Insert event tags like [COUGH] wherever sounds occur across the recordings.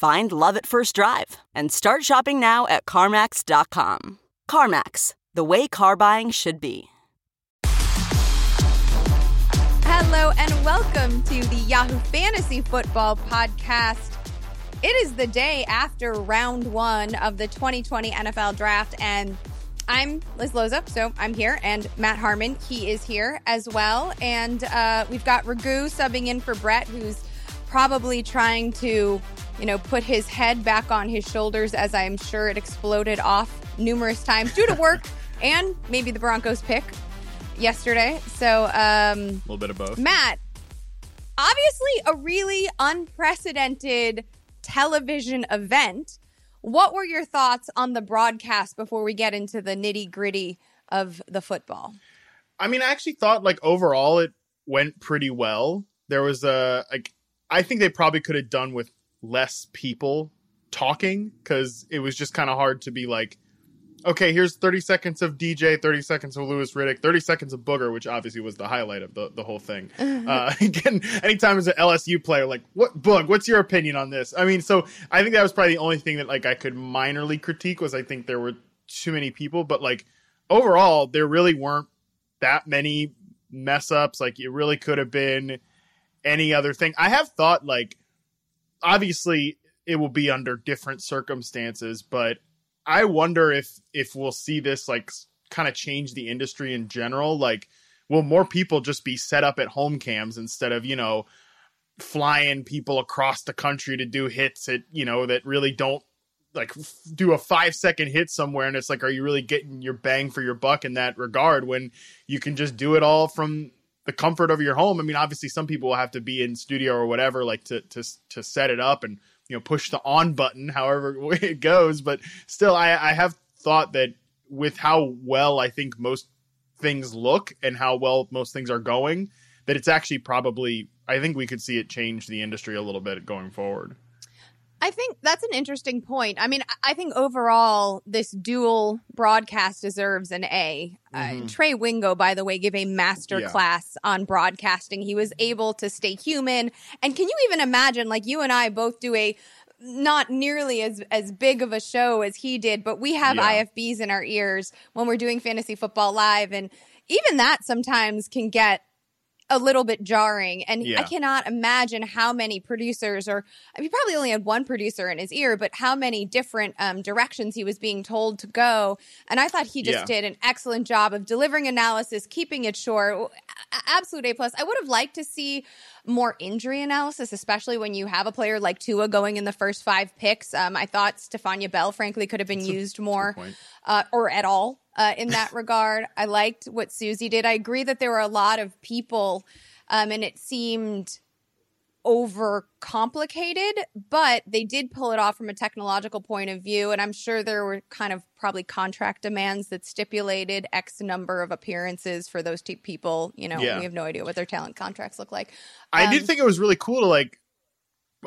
Find love at first drive and start shopping now at CarMax.com. CarMax, the way car buying should be. Hello and welcome to the Yahoo Fantasy Football Podcast. It is the day after round one of the 2020 NFL Draft, and I'm Liz Loza, so I'm here, and Matt Harmon, he is here as well. And uh, we've got Ragu subbing in for Brett, who's probably trying to, you know, put his head back on his shoulders as I'm sure it exploded off numerous times due to work [LAUGHS] and maybe the Broncos pick yesterday. So, um, a little bit of both. Matt, obviously a really unprecedented television event. What were your thoughts on the broadcast before we get into the nitty gritty of the football? I mean, I actually thought like overall it went pretty well. There was a like I think they probably could have done with less people talking because it was just kind of hard to be like, okay, here's 30 seconds of DJ, 30 seconds of Louis Riddick, 30 seconds of Booger, which obviously was the highlight of the, the whole thing. [LAUGHS] uh, [LAUGHS] again, anytime as an LSU player, like, what, Boog, what's your opinion on this? I mean, so I think that was probably the only thing that like I could minorly critique was I think there were too many people, but like overall, there really weren't that many mess ups. Like it really could have been any other thing. I have thought like obviously it will be under different circumstances, but I wonder if if we'll see this like kind of change the industry in general. Like, will more people just be set up at home cams instead of you know flying people across the country to do hits at you know that really don't like do a five second hit somewhere and it's like are you really getting your bang for your buck in that regard when you can just do it all from the comfort of your home. I mean obviously some people will have to be in studio or whatever like to to to set it up and you know push the on button however [LAUGHS] it goes. But still i i have thought that with how well i think most things look and how well most things are going that it's actually probably i think we could see it change the industry a little bit going forward I think that's an interesting point. I mean, I think overall, this dual broadcast deserves an A. Mm-hmm. Uh, Trey Wingo, by the way, gave a master yeah. class on broadcasting. He was able to stay human. And can you even imagine, like you and I both do a not nearly as as big of a show as he did, but we have yeah. IFBs in our ears when we're doing fantasy football live and even that sometimes can get a little bit jarring. And yeah. I cannot imagine how many producers, or he probably only had one producer in his ear, but how many different um, directions he was being told to go. And I thought he just yeah. did an excellent job of delivering analysis, keeping it short. Absolute A plus. I would have liked to see more injury analysis, especially when you have a player like Tua going in the first five picks. Um, I thought Stephania Bell, frankly, could have been that's used a, more uh, or at all uh, in that [LAUGHS] regard. I liked what Suzy did. I agree that there were a lot of people, um, and it seemed over complicated, but they did pull it off from a technological point of view. And I'm sure there were kind of probably contract demands that stipulated X number of appearances for those two people. You know, yeah. we have no idea what their talent contracts look like. Um, I did um, think it was really cool to like.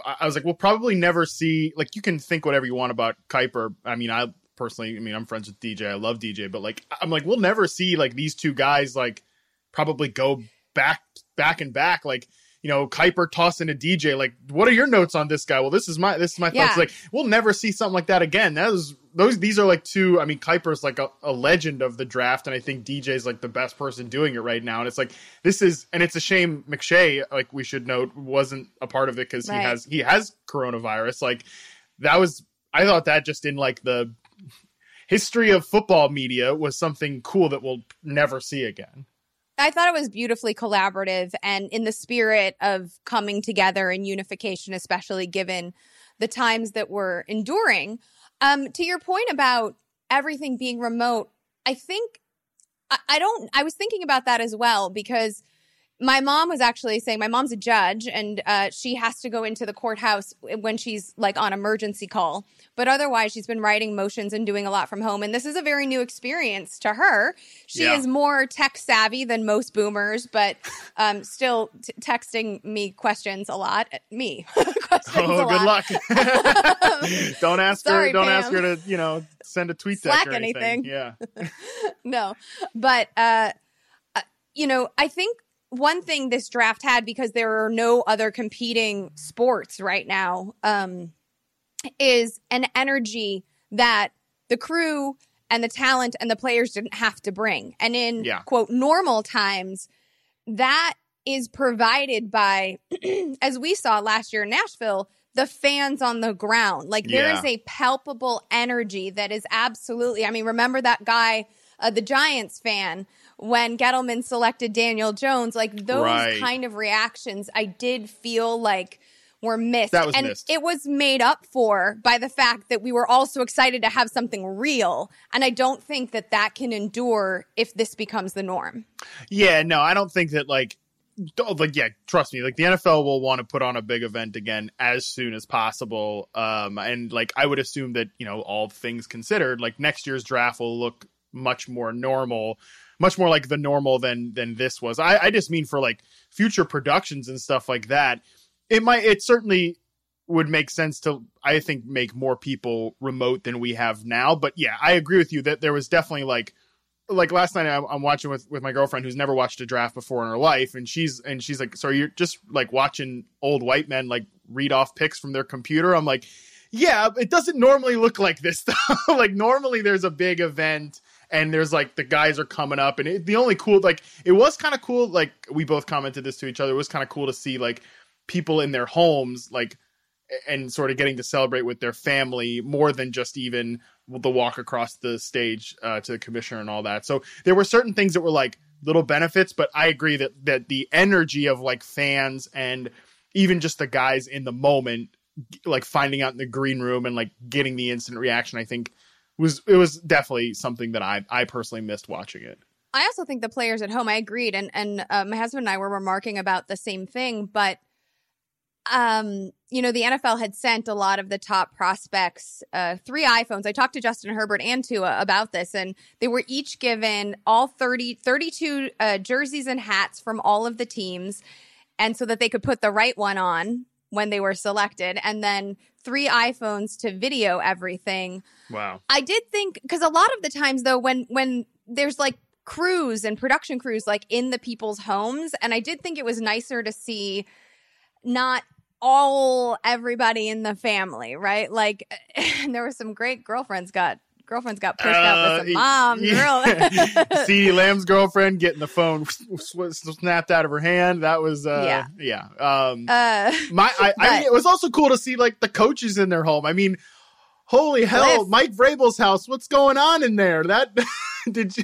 I was like, we'll probably never see like you can think whatever you want about Kiper. I mean, I personally, I mean, I'm friends with DJ. I love DJ, but like, I'm like, we'll never see like these two guys like probably go back, back and back. Like, you know, Kiper tossing a DJ. Like, what are your notes on this guy? Well, this is my this is my yeah. thoughts. Like, we'll never see something like that again. That was those. These are like two. I mean, Kiper's like a, a legend of the draft, and I think DJ's like the best person doing it right now. And it's like this is, and it's a shame McShay, like we should note, wasn't a part of it because right. he has he has coronavirus. Like, that was I thought that just in like the history of football media was something cool that we'll never see again. I thought it was beautifully collaborative and in the spirit of coming together and unification, especially given the times that we're enduring. Um, to your point about everything being remote, I think I, I don't, I was thinking about that as well because my mom was actually saying my mom's a judge and uh, she has to go into the courthouse when she's like on emergency call. But otherwise she's been writing motions and doing a lot from home. And this is a very new experience to her. She yeah. is more tech savvy than most boomers but um, still t- texting me questions a lot. Me. [LAUGHS] Questions oh good luck. [LAUGHS] Don't ask Sorry, her don't Pam. ask her to you know send a tweet Slack or anything, anything. yeah. [LAUGHS] No. But uh, uh you know i think one thing this draft had because there are no other competing sports right now um, is an energy that the crew and the talent and the players didn't have to bring. And in yeah. quote normal times, that is provided by, [CLEARS THROAT] as we saw last year in Nashville, the fans on the ground. Like there yeah. is a palpable energy that is absolutely, I mean, remember that guy, uh, the Giants fan when Gettleman selected Daniel Jones, like those right. kind of reactions, I did feel like were missed. That was and missed. it was made up for by the fact that we were all so excited to have something real. And I don't think that that can endure if this becomes the norm. Yeah, no, I don't think that like like yeah trust me like the nfl will want to put on a big event again as soon as possible um and like i would assume that you know all things considered like next year's draft will look much more normal much more like the normal than than this was. I, I just mean for like future productions and stuff like that. It might it certainly would make sense to I think make more people remote than we have now. But yeah, I agree with you that there was definitely like like last night I'm, I'm, watching with with my girlfriend who's never watched a draft before in her life, and she's and she's like, so you're just like watching old white men like read off picks from their computer. I'm like, yeah, it doesn't normally look like this [LAUGHS] though. like normally there's a big event and there's like the guys are coming up and it, the only cool like it was kind of cool like we both commented this to each other it was kind of cool to see like people in their homes like and sort of getting to celebrate with their family more than just even the walk across the stage uh, to the commissioner and all that. So there were certain things that were like little benefits but i agree that that the energy of like fans and even just the guys in the moment like finding out in the green room and like getting the instant reaction i think was it was definitely something that I I personally missed watching it. I also think the players at home. I agreed, and and uh, my husband and I were remarking about the same thing. But, um, you know, the NFL had sent a lot of the top prospects uh, three iPhones. I talked to Justin Herbert and Tua about this, and they were each given all 30, 32 uh, jerseys and hats from all of the teams, and so that they could put the right one on when they were selected, and then three iPhones to video everything. Wow. I did think because a lot of the times though, when when there's like crews and production crews like in the people's homes, and I did think it was nicer to see not all everybody in the family, right? Like, [LAUGHS] and there were some great girlfriends got girlfriend's got pushed uh, out with some moms. Yeah. CeeDee [LAUGHS] [LAUGHS] Lamb's girlfriend getting the phone snapped out of her hand. That was uh, yeah, yeah. Um, uh, my I, but, I mean, it was also cool to see like the coaches in their home. I mean, holy hell, Mike Vrabel's house. What's going on in there? That [LAUGHS] did you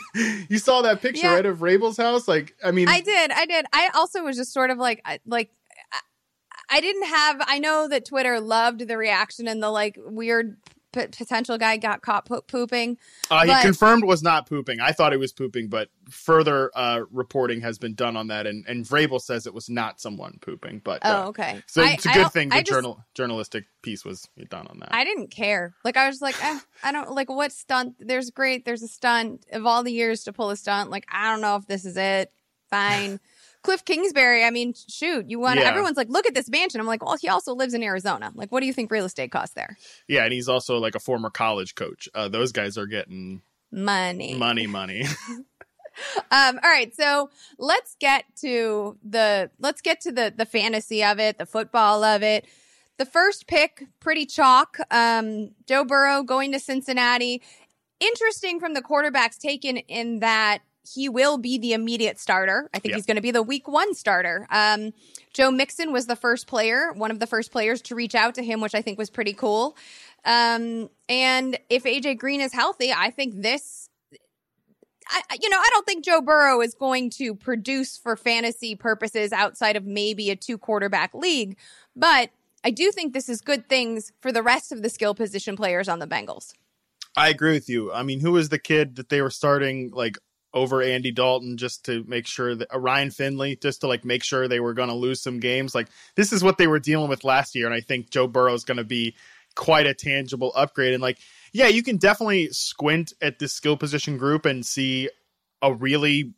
you saw that picture yeah. right of Vrabel's house? Like, I mean, I did, I did. I also was just sort of like like I didn't have. I know that Twitter loved the reaction and the like weird p- potential guy got caught po- pooping. Uh, he confirmed was not pooping. I thought he was pooping, but further uh, reporting has been done on that, and and Vrabel says it was not someone pooping. But uh, oh, okay. So I, it's a good thing the just, journal journalistic piece was done on that. I didn't care. Like I was like, eh, I don't like what stunt. There's great. There's a stunt of all the years to pull a stunt. Like I don't know if this is it. Fine. [LAUGHS] Kliff Kingsbury, I mean, shoot, you want yeah. everyone's like, look at this mansion. I'm like, well, he also lives in Arizona. Like, what do you think real estate costs there? Yeah, and he's also like a former college coach. Uh, those guys are getting money, money, [LAUGHS] money. um, all right, so let's get to the let's get to the the fantasy of it, the football of it. The first pick, pretty chalk. Um, Joe Burrow going to Cincinnati. Interesting from the quarterbacks taken in that he will be the immediate starter. I think yep. he's going to be the week one starter. Um, Joe Mixon was the first player, one of the first players to reach out to him, which I think was pretty cool. Um, and if AJ Green is healthy, I think this, I, you know, I don't think Joe Burrow is going to produce for fantasy purposes outside of maybe a two quarterback league, but I do think this is good things for the rest of the skill position players on the Bengals. I agree with you. I mean, who was the kid that they were starting like over Andy Dalton just to make sure that uh, Ryan Finley just to like make sure they were going to lose some games. Like this is what they were dealing with last year, and I think Joe Burrow is going to be quite a tangible upgrade. And like, yeah, you can definitely squint at this skill position group and see a really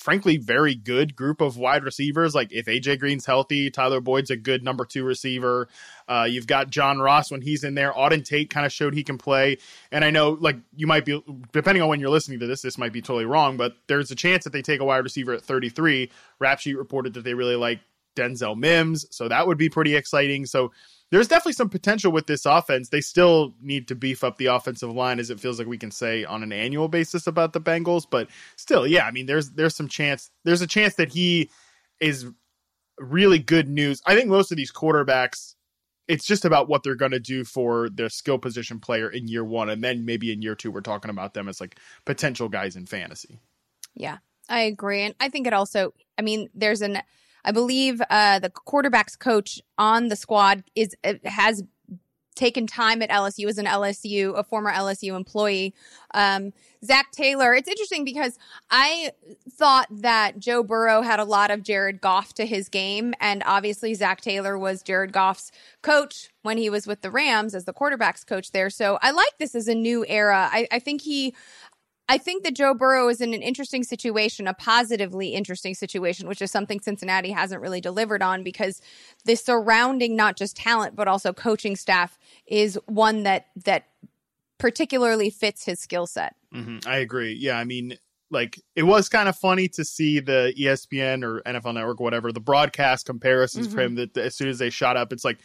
frankly very good group of wide receivers. Like if AJ Green's healthy, Tyler Boyd's a good number two receiver. Uh, you've got John Ross when he's in there. Auden Tate kind of showed he can play. And I know like you might be depending on when you're listening to this, this might be totally wrong, but there's a chance that they take a wide receiver at 33. Rap Sheet reported that they really like Denzel Mims, so that would be pretty exciting. So there's definitely some potential with this offense. They still need to beef up the offensive line, as it feels like we can say on an annual basis about the Bengals. But still, yeah, I mean, there's there's some chance. There's a chance that he is really good news. I think most of these quarterbacks, it's just about what they're going to do for their skill position player in year one, and then maybe in year two, we're talking about them as like potential guys in fantasy. Yeah, I agree, and I think it also. I mean, there's an I believe uh, the quarterbacks coach on the squad is uh, has taken time at LSU as an LSU, a former LSU employee. Um, Zac Taylor. It's interesting because I thought that Joe Burrow had a lot of Jared Goff to his game. And obviously, Zac Taylor was Jared Goff's coach when he was with the Rams as the quarterbacks coach there. So I like this as a new era. I, I think he, I think that Joe Burrow is in an interesting situation, a positively interesting situation, which is something Cincinnati hasn't really delivered on because the surrounding not just talent but also coaching staff is one that that particularly fits his skill set. Mm-hmm. I agree. Yeah, I mean, like it was kind of funny to see the ESPN or NFL Network, or whatever, the broadcast comparisons mm-hmm. for him. That as soon as they shot up, it's like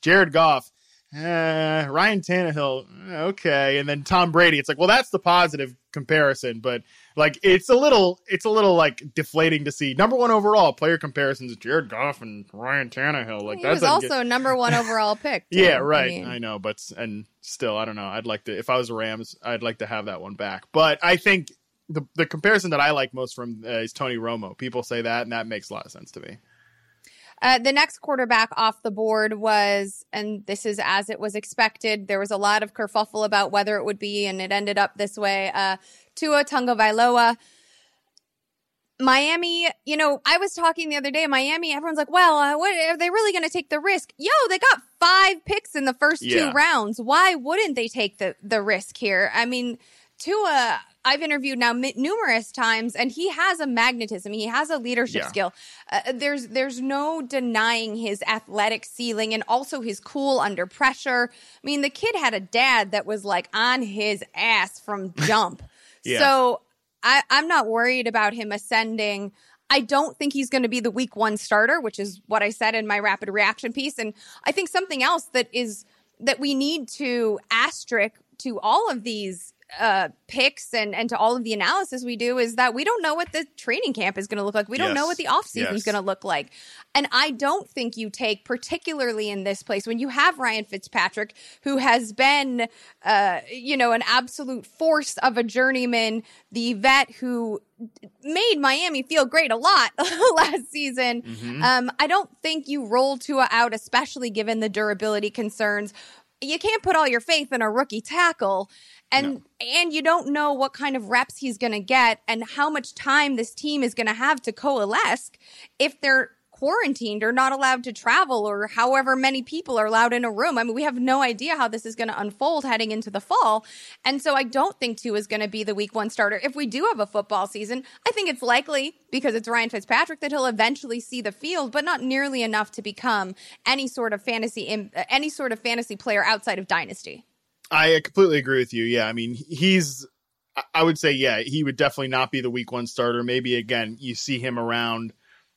Jared Goff eh, Ryan Tannehill, okay, and then Tom Brady. It's like, well, that's the positive comparison, but like it's a little, it's a little like deflating to see number one overall player comparisons: Jared Goff and Ryan Tannehill. Like he was also get... number one [LAUGHS] overall pick. Too. yeah, right. I, mean... I know, but and still, I don't know. I'd like to if I was a Rams, I'd like to have that one back. But I think the the comparison that I like most from uh, is Tony Romo. People say that, and that makes a lot of sense to me. Uh, the next quarterback off the board was, and this is as it was expected. There was a lot of kerfuffle about whether it would be, and it ended up this way. Uh, Tua Tagovailoa. Miami, you know, I was talking the other day. Miami, everyone's like, "Well, uh, what, are they really going to take the risk?" Yo, they got five picks in the first yeah. two rounds. Why wouldn't they take the the risk here? I mean, Tua, I've interviewed now m- numerous times, and he has a magnetism. He has a leadership yeah. skill. Uh, there's there's no denying his athletic ceiling, and also his cool under pressure. I mean, the kid had a dad that was like on his ass from [LAUGHS] jump. yeah. So I, I'm not worried about him ascending. I don't think he's going to be the week one starter, which is what I said in my rapid reaction piece. And I think something else that is that we need to asterisk to all of these uh, picks and, and to all of the analysis we do is that we don't know what the training camp is going to look like. We don't yes. know what the offseason yes. is going to look like. And I don't think you take, particularly in this place, when you have Ryan Fitzpatrick, who has been, uh, you know, an absolute force of a journeyman, the vet who made Miami feel great a lot [LAUGHS] last season. Mm-hmm. Um, I don't think you roll Tua out, especially given the durability concerns you can't put all your faith in a rookie tackle and no. and you don't know what kind of reps he's going to get and how much time this team is going to have to coalesce if they're quarantined or not allowed to travel or however many people are allowed in a room. I mean, we have no idea how this is going to unfold heading into the fall. And so I don't think Tua is going to be the week one starter. If we do have a football season, I think it's likely because it's Ryan Fitzpatrick that he'll eventually see the field, but not nearly enough to become any sort of fantasy, any sort of fantasy player outside of dynasty. I completely agree with you. Yeah. I mean, he's, I would say, yeah, he would definitely not be the week one starter. Maybe again, you see him around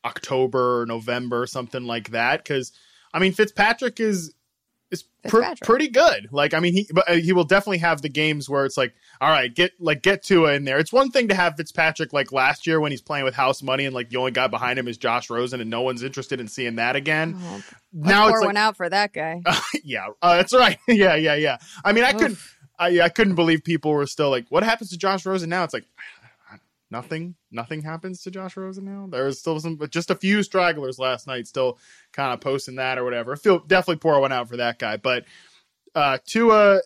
October or November, something like that. Because I mean, Fitzpatrick is is pr- pretty good. Like, I mean, he but uh, he will definitely have the games where it's like, all right, get like get Tua in there. It's one thing to have Fitzpatrick like last year when he's playing with house money and like the only guy behind him is Josh Rosen and no one's interested in seeing that again. Oh, now it's like, one out for that guy. Uh, [LAUGHS] yeah, uh, that's right. [LAUGHS] yeah, yeah, yeah. I mean, I Oof. couldn't. I, I couldn't believe people were still like, "What happens to Josh Rosen now?" It's like nothing nothing happens to Josh Rosen now. There's still some but just a few stragglers last night still kind of posting that or whatever. Feel definitely pour one out for that guy. But uh Tua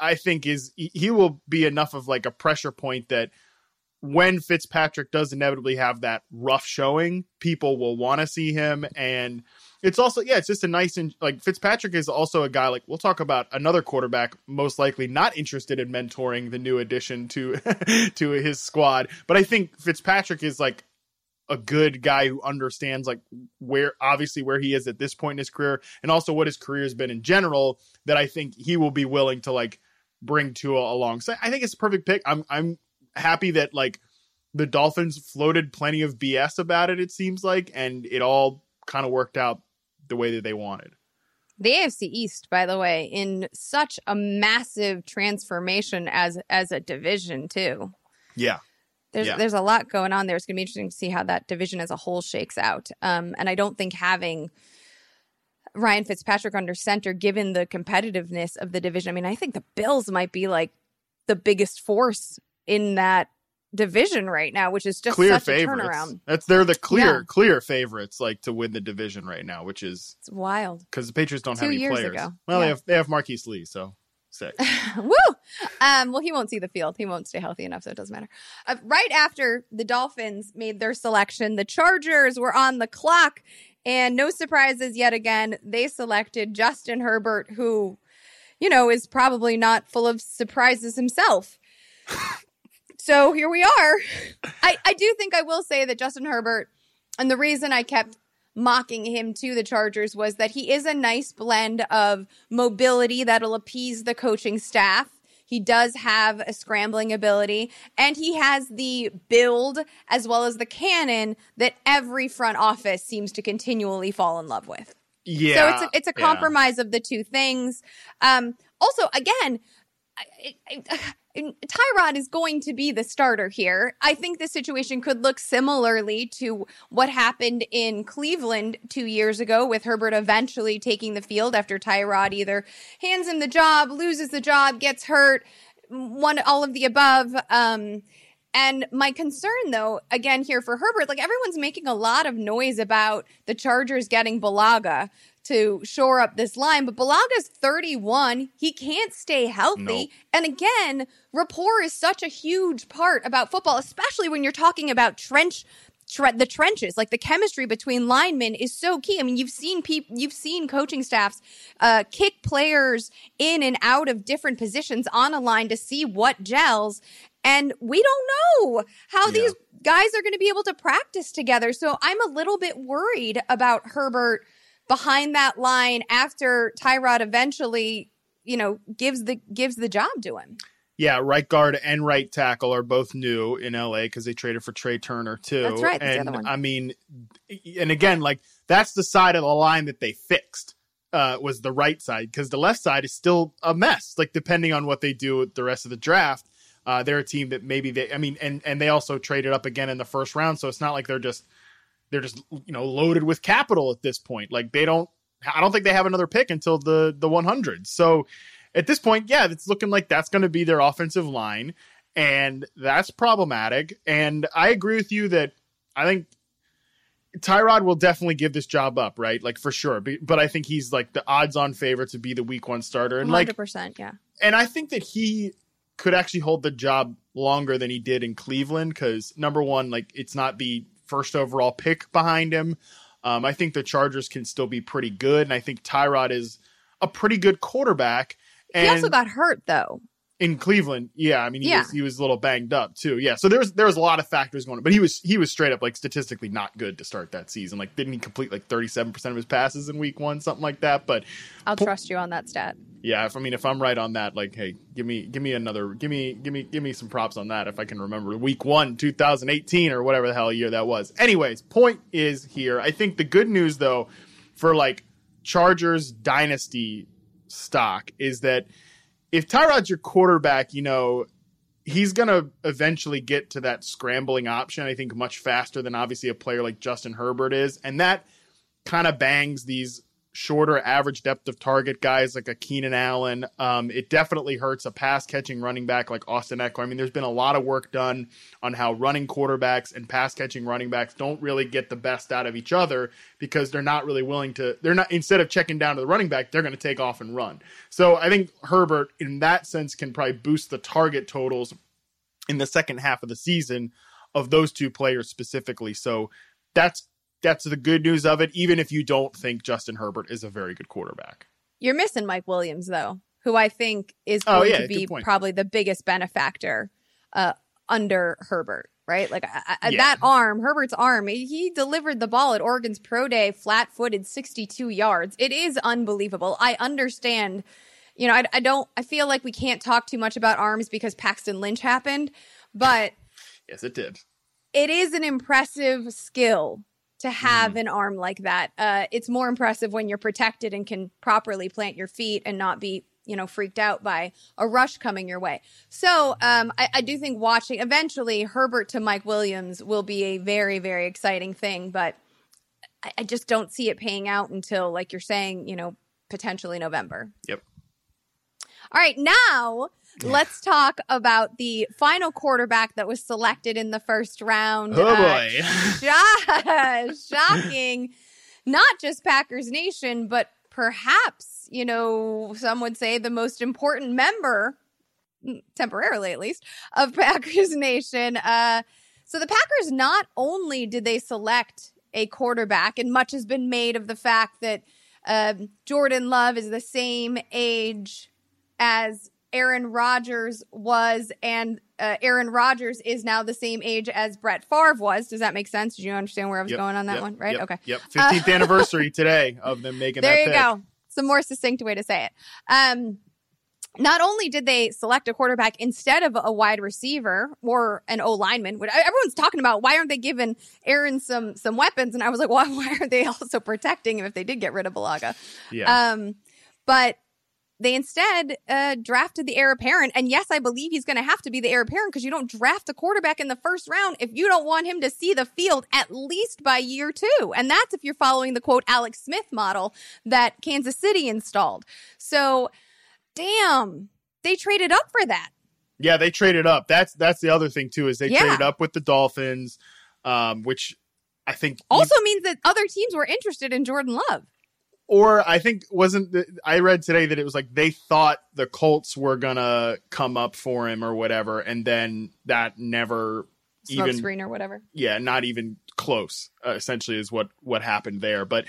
I think is he will be enough of like a pressure point that when Fitzpatrick does inevitably have that rough showing, people will want to see him and it's also yeah, it's just a nice and like Fitzpatrick is also a guy like we'll talk about another quarterback most likely not interested in mentoring the new addition to [LAUGHS] to his squad, but I think Fitzpatrick is like a good guy who understands like where obviously where he is at this point in his career and also what his career has been in general that I think he will be willing to like bring Tua along. So I think it's a perfect pick. I'm I'm happy that like the Dolphins floated plenty of BS about it it seems like and it all kind of worked out the way that they wanted. The AFC East, by the way, in such a massive transformation as as a division too. Yeah. There's yeah. there's a lot going on there. It's gonna be interesting to see how that division as a whole shakes out. Um, and I don't think having Ryan Fitzpatrick under center, given the competitiveness of the division, I mean, I think the Bills might be like the biggest force in that division right now, which is just clear favorites. That's they're the clear yeah. clear favorites like to win the division right now, which is it's wild because the Patriots don't Two have any players. Ago. Well, yeah. they have they have Marqise Lee, so sick. [LAUGHS] Woo! Um, well, he won't see the field. He won't stay healthy enough, so it doesn't matter. Uh, right after the Dolphins made their selection, the Chargers were on the clock, and no surprises yet again. They selected Justin Herbert, who, you know, is probably not full of surprises himself. [LAUGHS] So here we are. I, I do think I will say that Justin Herbert, and the reason I kept mocking him to the Chargers was that he is a nice blend of mobility that'll appease the coaching staff. He does have a scrambling ability and he has the build as well as the cannon that every front office seems to continually fall in love with. Yeah. So it's a, it's a compromise yeah. of the two things. Um, also, again, I, I, [SIGHS] Tyrod is going to be the starter here. I think the situation could look similarly to what happened in Cleveland two years ago with Herbert eventually taking the field after Tyrod either hands him the job, loses the job, gets hurt, one all of the above. Um, and my concern, though, again, here for Herbert, like everyone's making a lot of noise about the Chargers getting Bulaga to shore up this line, but Bulaga's 31. He can't stay healthy. Nope. And again, rapport is such a huge part about football, especially when you're talking about trench tre- the trenches like the chemistry between linemen is so key i mean you've seen people you've seen coaching staffs uh, kick players in and out of different positions on a line to see what gels and we don't know how yeah. these guys are going to be able to practice together so i'm a little bit worried about herbert behind that line after Tyrod eventually, you know, gives the gives the job to him. Yeah, right guard and right tackle are both new in LA because they traded for Trai Turner too. That's right. That's and I mean, and again, like that's the side of the line that they fixed. Uh, was the right side because the left side is still a mess. Like depending on what they do with the rest of the draft, uh, they're a team that maybe they. I mean, and and they also traded up again in the first round, so it's not like they're just they're just you know loaded with capital at this point. Like they don't I don't think they have another pick until the the 100. So at this point, yeah, it's looking like that's going to be their offensive line and that's problematic. And I agree with you that I think Tyrod will definitely give this job up, right? Like for sure. But I think he's like the odds-on favorite to be the week 1 starter and 100%, like yeah. And I think that he could actually hold the job longer than he did in Cleveland cuz number 1 like it's not the first overall pick behind him. Um, I think the Chargers can still be pretty good, and I think Tyrod is a pretty good quarterback. And he also got hurt though in Cleveland. Yeah, I mean he, yeah. was, he was a little banged up too. Yeah, so there's there's a lot of factors going on, but he was he was straight up like statistically not good to start that season. Like didn't he complete like 37 percent of his passes in week one, something like that? But I'll po- trust you on that stat yeah, if I mean if I'm right on that, like, hey, give me give me another give me give me give me some props on that if I can remember week one, 2018 or whatever the hell year that was. Anyways, point is here. I think the good news though, for like Chargers dynasty stock is that if Tyrod's your quarterback, you know, he's going to eventually get to that scrambling option, I think, much faster than obviously a player like Justin Herbert is. And that kind of bangs these shorter average depth of target guys like a Keenan Allen. Um, it definitely hurts a pass catching running back like Austin Ekeler. I mean, there's been a lot of work done on how running quarterbacks and pass catching running backs don't really get the best out of each other because they're not really willing to, they're not, instead of checking down to the running back, they're going to take off and run. So I think Herbert, in that sense, can probably boost the target totals in the second half of the season of those two players specifically. So that's that's the good news of it, even if you don't think Justin Herbert is a very good quarterback. You're missing Mike Williams, though, who I think is oh, going oh, yeah, to be probably the biggest benefactor uh, under Herbert, right? Like yeah. that arm, Herbert's arm, he delivered the ball at Oregon's Pro Day flat footed 62 yards. It is unbelievable. I understand. You know, I, I don't, I feel like we can't talk too much about arms because Paxton Lynch happened, but. yes, it did. It is an impressive skill to have mm. an arm like that. Uh, it's more impressive when you're protected and can properly plant your feet and not be, you know, freaked out by a rush coming your way. So um, I, I, do think watching eventually Herbert to Mike Williams will be a very, very exciting thing, but I, I just don't see it paying out until, like you're saying, you know, potentially November. Yep. All right, now let's talk about the final quarterback that was selected in the first round. Oh boy. Uh, [LAUGHS] [LAUGHS] shocking. Not just Packers Nation, but perhaps, you know, some would say the most important member, temporarily at least, of [LAUGHS] Packers Nation. Uh, so the Packers not only did they select a quarterback, and much has been made of the fact that uh, Jordan Love is the same age as Aaron Rodgers was, and uh, Aaron Rodgers is now the same age as Brett Favre was. Does that make sense? Did you understand where I was yep, going on that yep, one? Right? Yep, okay. Yep. 15th uh, [LAUGHS] anniversary today of them making there that. There you go. Some more succinct way to say it. Um, not only did they select a quarterback instead of a wide receiver or an O lineman, which everyone's talking about why aren't they giving Aaron some some weapons? And I was like, [LAUGHS] why why aren't they also protecting him if they did get rid of Bulaga? Yeah. Um, but they instead uh, drafted the heir apparent. And yes, I believe he's going to have to be the heir apparent because you don't draft a quarterback in the first round if you don't want him to see the field at least by year two. And that's if you're following the quote Alex Smith model that Kansas City installed. So, damn, they traded up for that. Yeah, they traded up. That's that's the other thing too is they yeah. traded up with the Dolphins, um, which I think also means that other teams were interested in Jordan Love or I think wasn't the, I read today that it was like they thought the Colts were gonna come up for him or whatever, and then that never Smoke even screen or whatever. Yeah, not even close. Uh, essentially, is what what happened there. But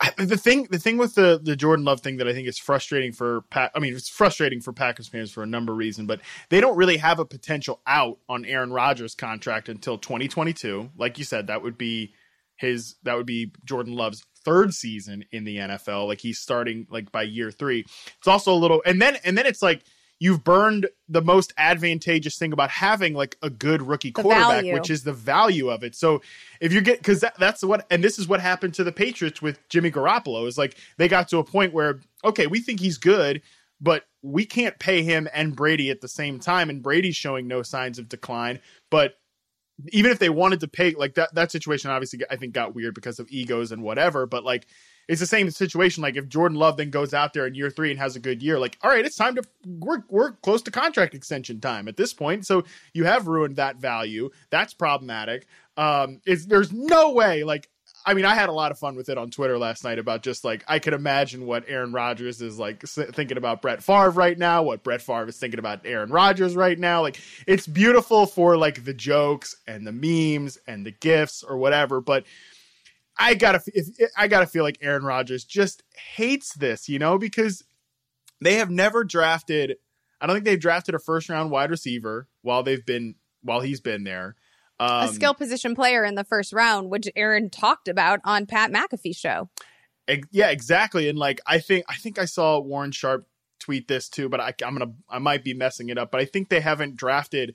I, the thing the thing with the the Jordan Love thing that I think is frustrating for Pat. I mean, it's frustrating for Packers fans for a number of reasons, but they don't really have a potential out on Aaron Rodgers' contract until 2022. Like you said, that would be his that would be Jordan Love's third season in the NFL. Like he's starting like by year three. It's also a little, and then and then it's like you've burned the most advantageous thing about having like a good rookie the quarterback, value. which is the value of it. So if you get because that, that's what, and this is what happened to the Patriots with Jimmy Garoppolo is like they got to a point where okay, we think he's good. But we can't pay him and Brady at the same time, and Brady's showing no signs of decline. But even if they wanted to pay like that that situation obviously I think got weird because of egos and whatever, but like it's the same situation. Like if Jordan Love then goes out there in year three and has a good year, like all right, it's time to we're we're close to contract extension time at this point. So you have ruined that value. That's problematic. Um, it's there's no way like I mean, I had a lot of fun with it on Twitter last night about just like I could imagine what Aaron Rodgers is like thinking about Brett Favre right now, what Brett Favre is thinking about Aaron Rodgers right now. Like it's beautiful for like the jokes and the memes and the gifts or whatever, but I gotta if, I gotta feel like Aaron Rodgers just hates this, you know, because they have never drafted. I don't think they've drafted a first round wide receiver while they've been while he's been there. Um, a skill position player in the first round, which Aaron talked about on Pat McAfee show. Yeah, exactly. And like, I think I think I saw Warren Sharp tweet this too, but I, I'm gonna I might be messing it up. But I think they haven't drafted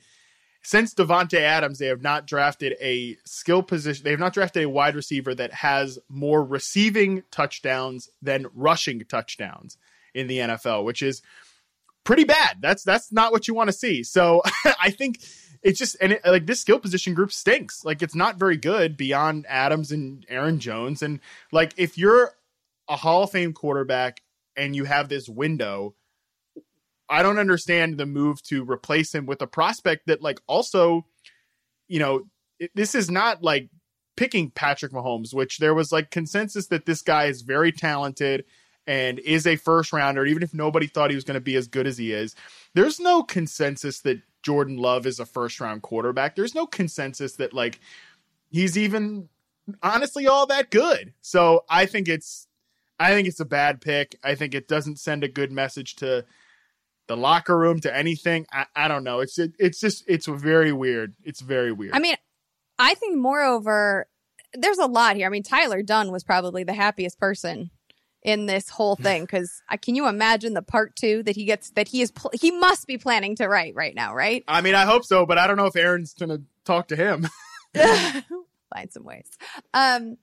since Davante Adams. They have not drafted a skill position. They have not drafted a wide receiver that has more receiving touchdowns than rushing touchdowns. in the NFL, which is pretty bad. That's that's not what you want to see. So [LAUGHS] I think it's just and it, like this skill position group stinks. Like it's not very good beyond Adams and Aaron Jones. And like if you're a Hall of Fame quarterback and you have this window, I don't understand the move to replace him with a prospect that like also, you know, it, this is not like picking Patrick Mahomes, which there was like consensus that this guy is very talented and is a first rounder, even if nobody thought he was going to be as good as he is. There's no consensus that Jordan Love is a first round quarterback. There's no consensus that like he's even honestly all that good. So I think it's I think it's a bad pick. I think it doesn't send a good message to the locker room to anything. I, I don't know. It's it, it's just it's very weird. It's very weird. I mean, I think moreover, there's a lot here. I mean, Tyler Dunne was probably the happiest person in this whole thing because can you imagine the part two that he gets that he is pl- he must be planning to write right now right? I mean i hope so but i don't know if aaron's gonna talk to him. [LAUGHS] [LAUGHS] Find some ways. Um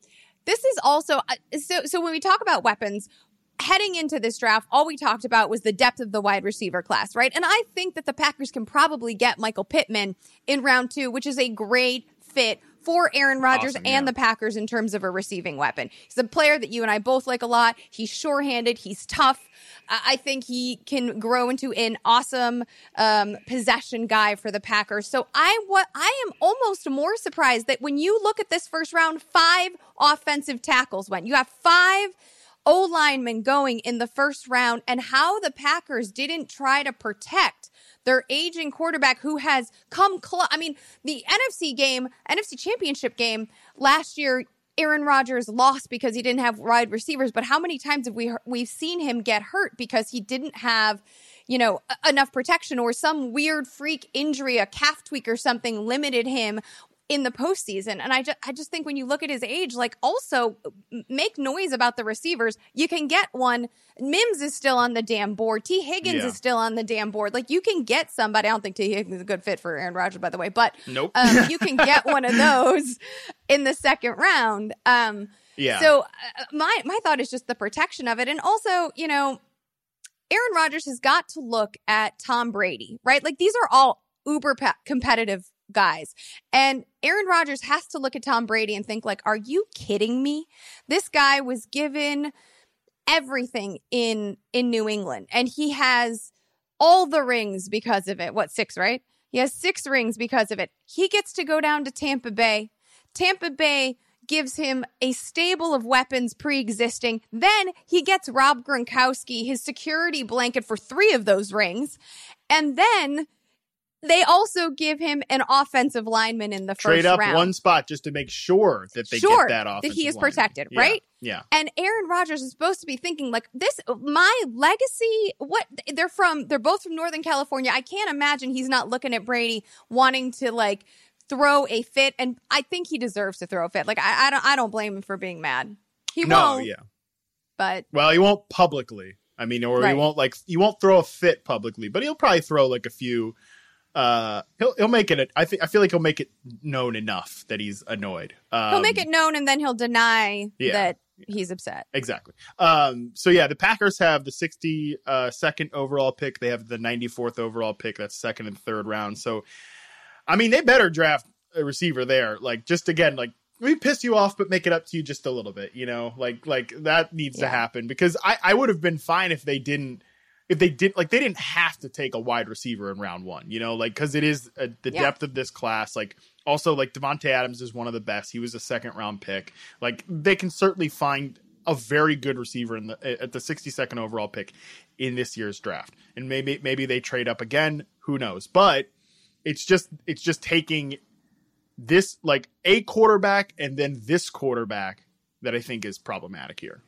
this is also uh, so so when we talk about weapons heading into this draft, all we talked about was the depth of the wide receiver class, right? And I think that the Packers can probably get Michael Pittman in round two, which is a great fit for Aaron Rodgers awesome, and yeah. the Packers in terms of a receiving weapon. He's a player that you and I both like a lot. He's sure-handed. He's tough. I think he can grow into an awesome um, possession guy for the Packers. So I what I am almost more surprised that when you look at this first round, five offensive tackles went. You have five O linemen going in the first round, and how the Packers didn't try to protect their aging quarterback who has come close. I mean, the NFC game, NFC championship game last year, Aaron Rodgers lost because he didn't have wide receivers, but how many times have we we've seen him get hurt because he didn't have, you know, enough protection or some weird freak injury, a calf tweak or something limited him in the postseason. And I just, I just think when you look at his age, like also make noise about the receivers. You can get one. Mims is still on the damn board. Tee Higgins yeah. is still on the damn board. Like you can get somebody. I don't think Tee Higgins is a good fit for Aaron Rodgers, by the way, but nope. um, [LAUGHS] you can get one of those in the second round. Um, yeah. So uh, my my thought is just the protection of it, and also you know. Aaron Rodgers has got to look at Tom Brady, right? Like these are all uber competitive guys. And Aaron Rodgers has to look at Tom Brady and think like, are you kidding me? This guy was given everything in in New England and he has all the rings because of it. What, 6, right? He has 6 rings because of it. He gets to go down to Tampa Bay. Tampa Bay gives him a stable of weapons pre-existing. Then he gets Rob Gronkowski, his security blanket for 3 of those rings. And then they also give him an offensive lineman in the Trade first up round. one spot just to make sure that they sure, get that. That he is lineman. protected, yeah. right? Yeah. And Aaron Rodgers is supposed to be thinking like this my legacy what they're from they're both from Northern California. I can't imagine he's not looking at Brady wanting to like throw a fit and I think he deserves to throw a fit. Like I, I don't I don't blame him for being mad. He no, won't. yeah. But well, he won't publicly. I mean, or right. he won't like he won't throw a fit publicly, but he'll probably throw like a few uh he'll he'll make it I think I feel like he'll make it known enough that he's annoyed. Um, he'll make it known and then he'll deny yeah. that he's upset. Exactly. Um so yeah, the Packers have the 60 uh second overall pick. They have the 94th overall pick. That's second and third round. So I mean, they better draft a receiver there. Like just again like we piss you off but make it up to you just a little bit, you know? Like like that needs Yeah. to happen because I I would have been fine if they didn't if they did like they didn't have to take a wide receiver in round one, you know, like because it is uh the Yeah. depth of this class. Like also like Davante Adams is one of the best. He was a second round pick. Like they can certainly find a very good receiver in the at the 62nd overall pick in this year's draft, and maybe maybe they trade up again. Who knows? But it's just it's just taking this like a quarterback and then this quarterback that I think is problematic here.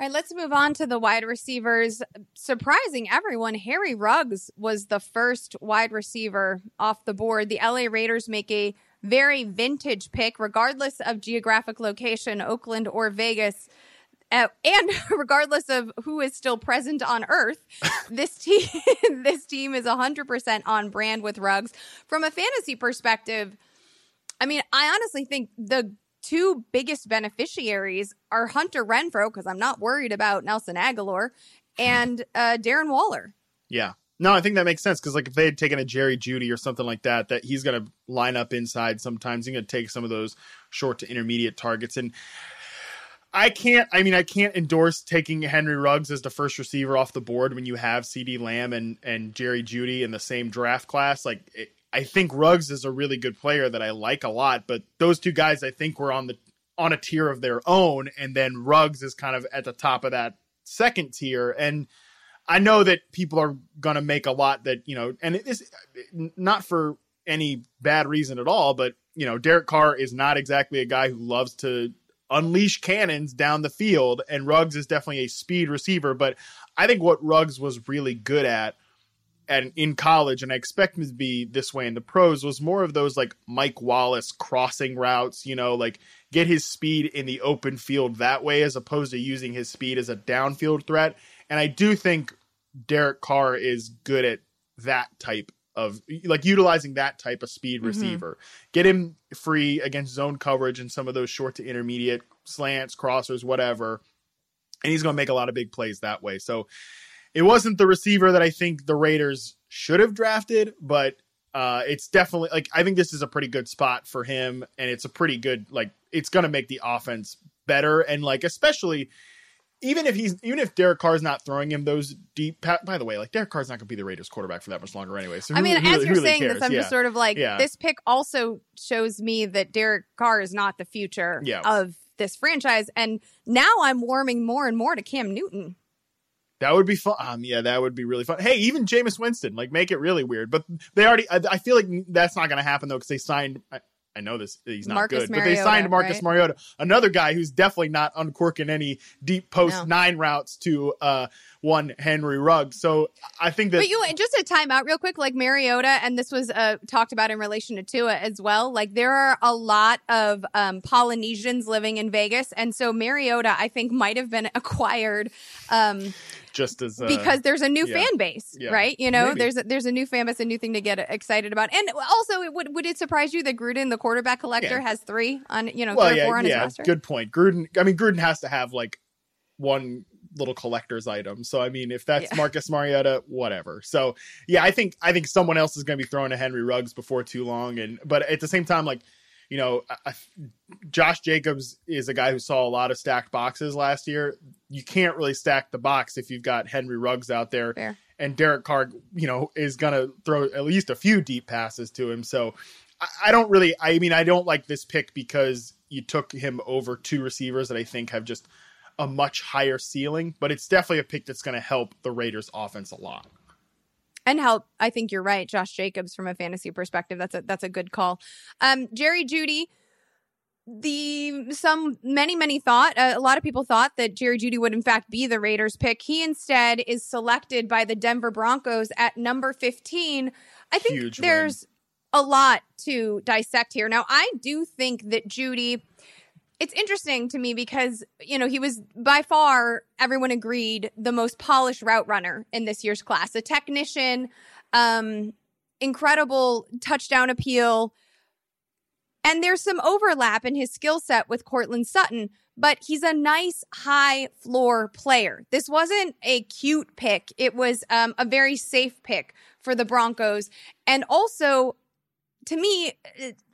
All right, let's move on to the wide receivers. Surprising everyone, Harry Ruggs was the first wide receiver off the board. The LA Raiders make a very vintage pick, regardless of geographic location, Oakland or Vegas. Uh, and [LAUGHS] regardless of who is still present on Earth, [LAUGHS] this team [LAUGHS] this team is 100% on brand with Ruggs. From a fantasy perspective, I mean, I honestly think the two biggest beneficiaries are Hunter Renfrow, because I'm not worried about Nelson Agholor, and uh, Darren Waller. Yeah. No, I think that makes sense because like if they had taken a Jerry Jeudy or something like that, that he's going to line up inside sometimes. He's going to take some of those short to intermediate targets. And I can't, I mean, I can't endorse taking Henry Ruggs as the first receiver off the board when you have CeeDee Lamb and, and Jerry Jeudy in the same draft class. Like, it, I think Ruggs is a really good player that I like a lot, but those two guys I think were on the on a tier of their own, and then Ruggs is kind of at the top of that second tier. And I know that people are going to make a lot that, you know, and it is not for any bad reason at all, but, you know, Derek Carr is not exactly a guy who loves to unleash cannons down the field, and Ruggs is definitely a speed receiver. But I think what Ruggs was really good at and in college, and I expect him to be this way in the pros, was more of those like Mike Wallace crossing routes, you know, like get his speed in the open field that way as opposed to using his speed as a downfield threat. And I do think Derek Carr is good at that type of like utilizing that type of speed mm-hmm. receiver. Get him free against zone coverage and some of those short to intermediate slants, crossers, whatever. And he's going to make a lot of big plays that way. So it wasn't the receiver that I think the Raiders should have drafted, but uh, it's definitely like I think this is a pretty good spot for him, and it's a pretty good like it's going to make the offense better, and like especially even if he's even if Derek Carr's not throwing him those deep. By the way, like Derek Carr's not going to be the Raiders quarterback for that much longer anyway. So I mean, who, as who, you're who saying really this, I'm yeah. just sort of like Yeah. this pick also shows me that Derek Carr is not the future Yeah. of this franchise, and now I'm warming more and more to Cam Newton. That would be fun. Um, yeah, that would be really fun. Hey, even Jameis Winston, like make it really weird. But they already. I, I feel like that's not going to happen though because they signed. I, know this. He's not Marcus good, but they signed Marcus right? Mariota, another guy who's definitely not uncorking any deep post No. nine routes to uh one Henry Ruggs. So I think that But you just a time out real quick, like Mariota, and this was uh, talked about in relation to Tua as well. Like there are a lot of um, Polynesians living in Vegas, and so Mariota, I think, might have been acquired um, just as uh, because there's a new yeah. fan base, Yeah. right? You know, Maybe. there's a, there's a new fan base, a new thing to get excited about, and also, it would would it surprise you that Gruden, the quarterback collector, Yeah. has three on you know well, three or yeah, four on his roster? good point. Gruden. I mean, Gruden has to have like one little collector's item. So I mean, if that's Yeah. Marcus Mariota, whatever. So yeah, I think I think someone else is going to be throwing to Henry Ruggs before too long. And but at the same time, like you know, I, Josh Jacobs is a guy who saw a lot of stacked boxes last year. You can't really stack the box if you've got Henry Ruggs out there. Fair. And Derek Carr, you know, is going to throw at least a few deep passes to him. So I, I don't really, I mean, I don't like this pick because you took him over two receivers that I think have just a much higher ceiling, but it's definitely a pick that's going to help the Raiders offense a lot. And help. I think you're right, Josh Jacobs, from a fantasy perspective. That's a that's a good call. Um, Jerry Jeudy. The some many many thought uh, a lot of people thought that Jerry Jeudy would in fact be the Raiders pick. He instead is selected by the Denver Broncos at number 15. I think Huge win. there's a lot to dissect here. Now, I do think that Jeudy it's interesting to me because you know he was by far everyone agreed the most polished route runner in this year's class a technician um incredible touchdown appeal and there's some overlap in his skill set with Courtland Sutton, but he's a nice high floor player. This wasn't a cute pick. It was um, a very safe pick for the Broncos. And also, to me,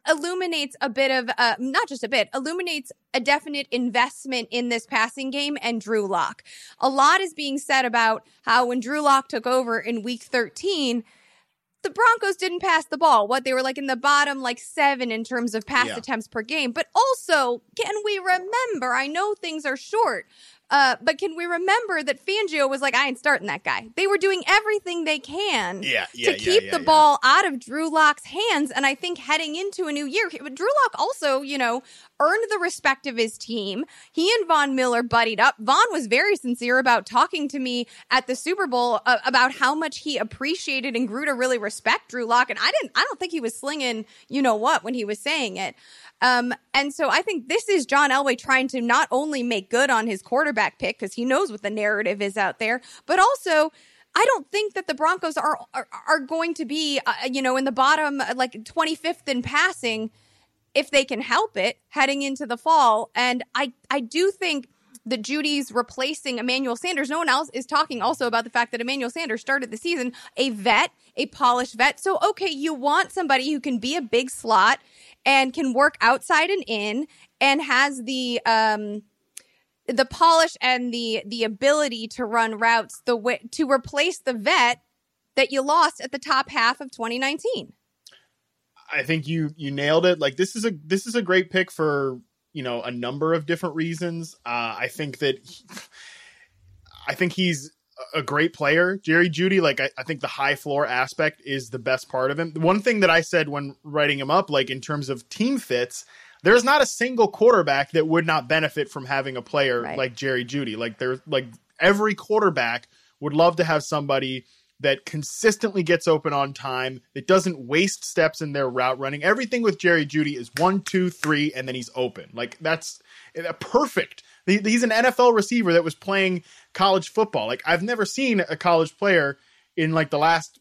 illuminates a bit of, uh, not just a bit, illuminates a definite investment in this passing game and Drew Lock. A lot is being said about how when Drew Lock took over in week 13, the Broncos didn't pass the ball. What they were like in the bottom, like seven in terms of pass Yeah. attempts per game. But also, can we remember? I know things are short, uh, but can we remember that Fangio was like, I ain't starting that guy. They were doing everything they can Yeah, to keep the ball out of Drew Lock's hands. And I think heading into a new year, Drew Lock also, you know, earned the respect of his team. He and Von Miller buddied up. Von was very sincere about talking to me at the Super Bowl uh, about how much he appreciated and grew to really respect Drew Lock. And I didn't, I don't think he was slinging, you know what, when he was saying it. Um, and so I think this is John Elway trying to not only make good on his quarterback pick because he knows what the narrative is out there, but also I don't think that the Broncos are are, are going to be, uh, you know, in the bottom uh, like 25th in passing if they can help it heading into the fall. And I I do think that Jeudy's replacing Emmanuel Sanders. No one else is talking also about the fact that Emmanuel Sanders started the season a vet, a polished vet. So, okay, you want somebody who can be a big slot and can work outside and in and has the, um, the polish and the the ability to run routes the way to replace the vet that you lost at the top half of 2019. I think you you nailed it. Like this is a this is a great pick for you know a number of different reasons. Uh, I think that he, I think he's a great player, Jerry Jeudy. Like I, I, think the high floor aspect is the best part of him. One thing that I said when writing him up, like in terms of team fits, there's not a single quarterback that would not benefit from having a player right. like Jerry Jeudy. Like there's like every quarterback would love to have somebody that consistently gets open on time, that doesn't waste steps in their route running. Everything with Jerry Jeudy is one, two, three, and then he's open. Like that's perfect. He's an NFL receiver that was playing college football. Like I've never seen a college player in like the last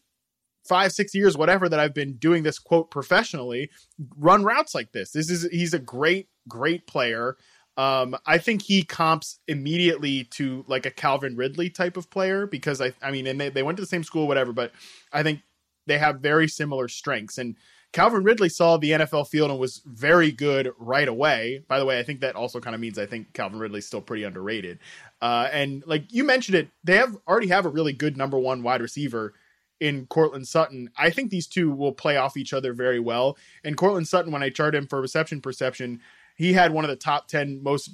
five, six years, whatever that I've been doing this quote professionally, run routes like this. This is he's a great, great player. Um, I think he comps immediately to like a Calvin Ridley type of player because I, I mean, and they, they went to the same school, whatever, but I think they have very similar strengths. And Calvin Ridley saw the NFL field and was very good right away. By the way, I think that also kind of means I think Calvin Ridley's still pretty underrated. Uh, and like you mentioned it, they have already have a really good number one wide receiver in Courtland Sutton. I think these two will play off each other very well. And Courtland Sutton, when I chart him for reception perception, he had one of the top 10 most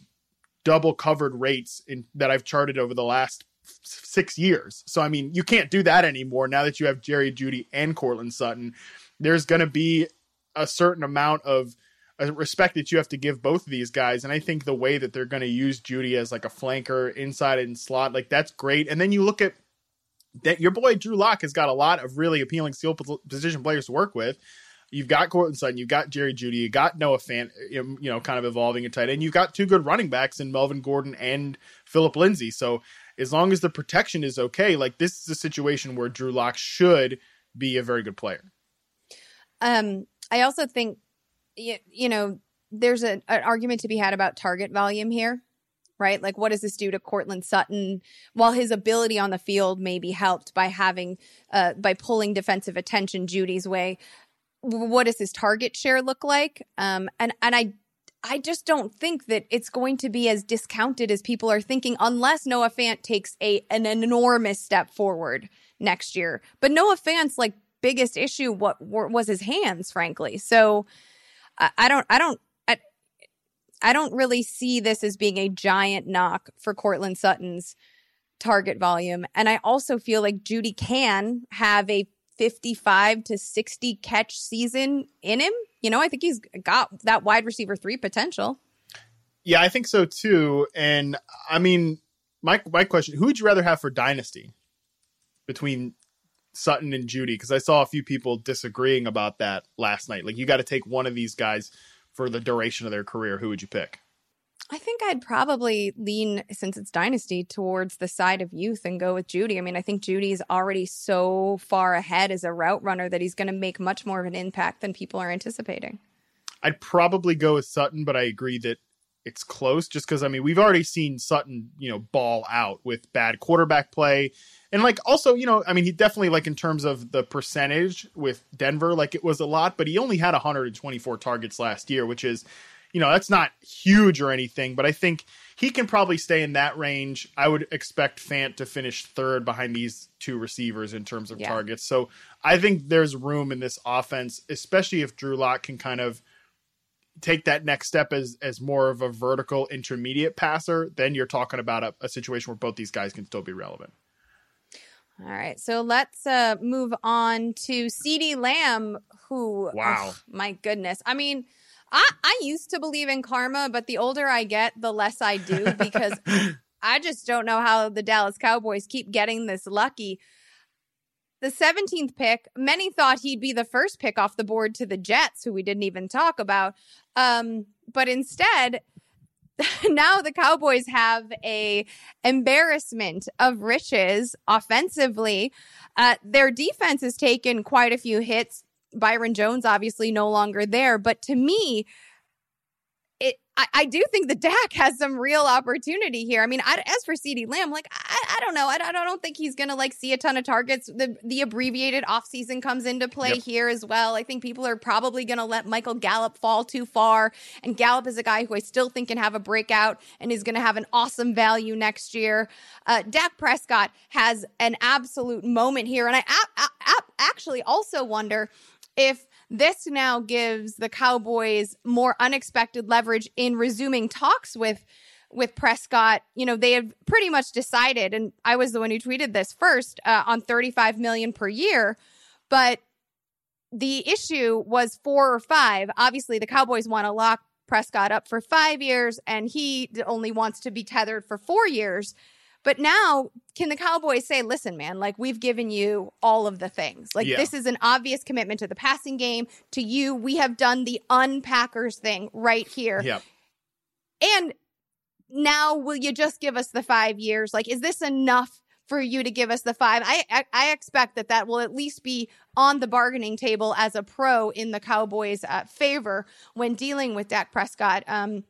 double covered rates in that I've charted over the last six years. So I mean, you can't do that anymore now that you have Jerry Jeudy and Courtland Sutton. There's going to be a certain amount of uh, respect that you have to give both of these guys, and I think the way that they're going to use Jeudy as like a flanker inside and slot, like that's great. And then you look at that your boy Drew Lock has got a lot of really appealing skill position players to work with. You've got Courtland Sutton, you've got Jerry Jeudy, you got Noah Fant, you know, kind of evolving a tight end. You've got two good running backs in Melvin Gordon and Philip Lindsay. So as long as the protection is okay, like this is a situation where Drew Lock should be a very good player. Um, I also think, you, you know, there's a, an argument to be had about target volume here, right? Like, what does this do to Courtland Sutton? While his ability on the field may be helped by having, uh, by pulling defensive attention Jeudy's way, what does his target share look like? Um, and and I I just don't think that it's going to be as discounted as people are thinking, unless Noah Fant takes a an enormous step forward next year. But Noah Fant's like biggest issue what was his hands, frankly. So I, I don't I don't I, don't really see this as being a giant knock for Courtland Sutton's target volume. And I also feel like Jeudy can have a 55 to 60 catch season in him. You know, I think he's got that wide receiver three potential. Yeah, I think so too. And I mean, my my question: Who would you rather have for dynasty between Sutton and Jeudy? Because I saw a few people disagreeing about that last night. Like, you got to take one of these guys for the duration of their career. Who would you pick? I think I'd probably lean, since it's dynasty, towards the side of youth and go with Jeudy. I mean, I think Jeudy's already so far ahead as a route runner that he's going to make much more of an impact than people are anticipating. I'd probably go with Sutton, but I agree that it's close just because, I mean, we've already seen Sutton, you know, ball out with bad quarterback play. And like also, you know, I mean, he definitely like in terms of the percentage with Denver, like it was a lot, but he only had 124 targets last year, which is you know, that's not huge or anything, but I think he can probably stay in that range. I would expect Fant to finish third behind these two receivers in terms of yeah. targets. So I think there's room in this offense, especially if Drew Lock can kind of take that next step as as more of a vertical intermediate passer, then you're talking about a, a situation where both these guys can still be relevant. All right, so let's uh, move on to CeeDee Lamb, who, wow, oh, my goodness, I mean, I, I used to believe in karma, but the older I get, the less I do because [LAUGHS] I just don't know how the Dallas Cowboys keep getting this lucky. The 17th pick, many thought he'd be the first pick off the board to the Jets, who we didn't even talk about. Um, but instead, [LAUGHS] now the Cowboys have a embarrassment of riches offensively. Uh, their defense has taken quite a few hits Byron Jones obviously no longer there. But to me, it, I, I, do think the [LAUGHS] Dak has some real opportunity here. I mean, I, as for CeeDee Lamb, like I, I don't know, I, I, don't think he's gonna like see a ton of targets. The the abbreviated offseason comes into play yep. here as well. I think people are probably gonna let Michael Gallup fall too far, and Gallup is a guy who I still think can have a breakout and is gonna have an awesome value next year. Uh, Dak Prescott has an absolute moment here, and I actually also wonder if this now gives the Cowboys more unexpected leverage in resuming talks with with Prescott. You know, they have pretty much decided, and I was the one who tweeted this first uh, on 35 million per year, but the issue was four or five. Obviously, the Cowboys want to lock Prescott up for five years, and he only wants to be tethered for four years. But now, can the Cowboys say, listen, man, like we've given you all of the things? Like yeah. this is an obvious commitment to the passing game, to you. We have done the unpackers thing right here. Yep. And now will you just give us the five years? Like, is this enough for you to give us the five? I, I, I expect that that will at least be on the bargaining table as a pro in the Cowboys' uh, favor when dealing with Dak Prescott. Um,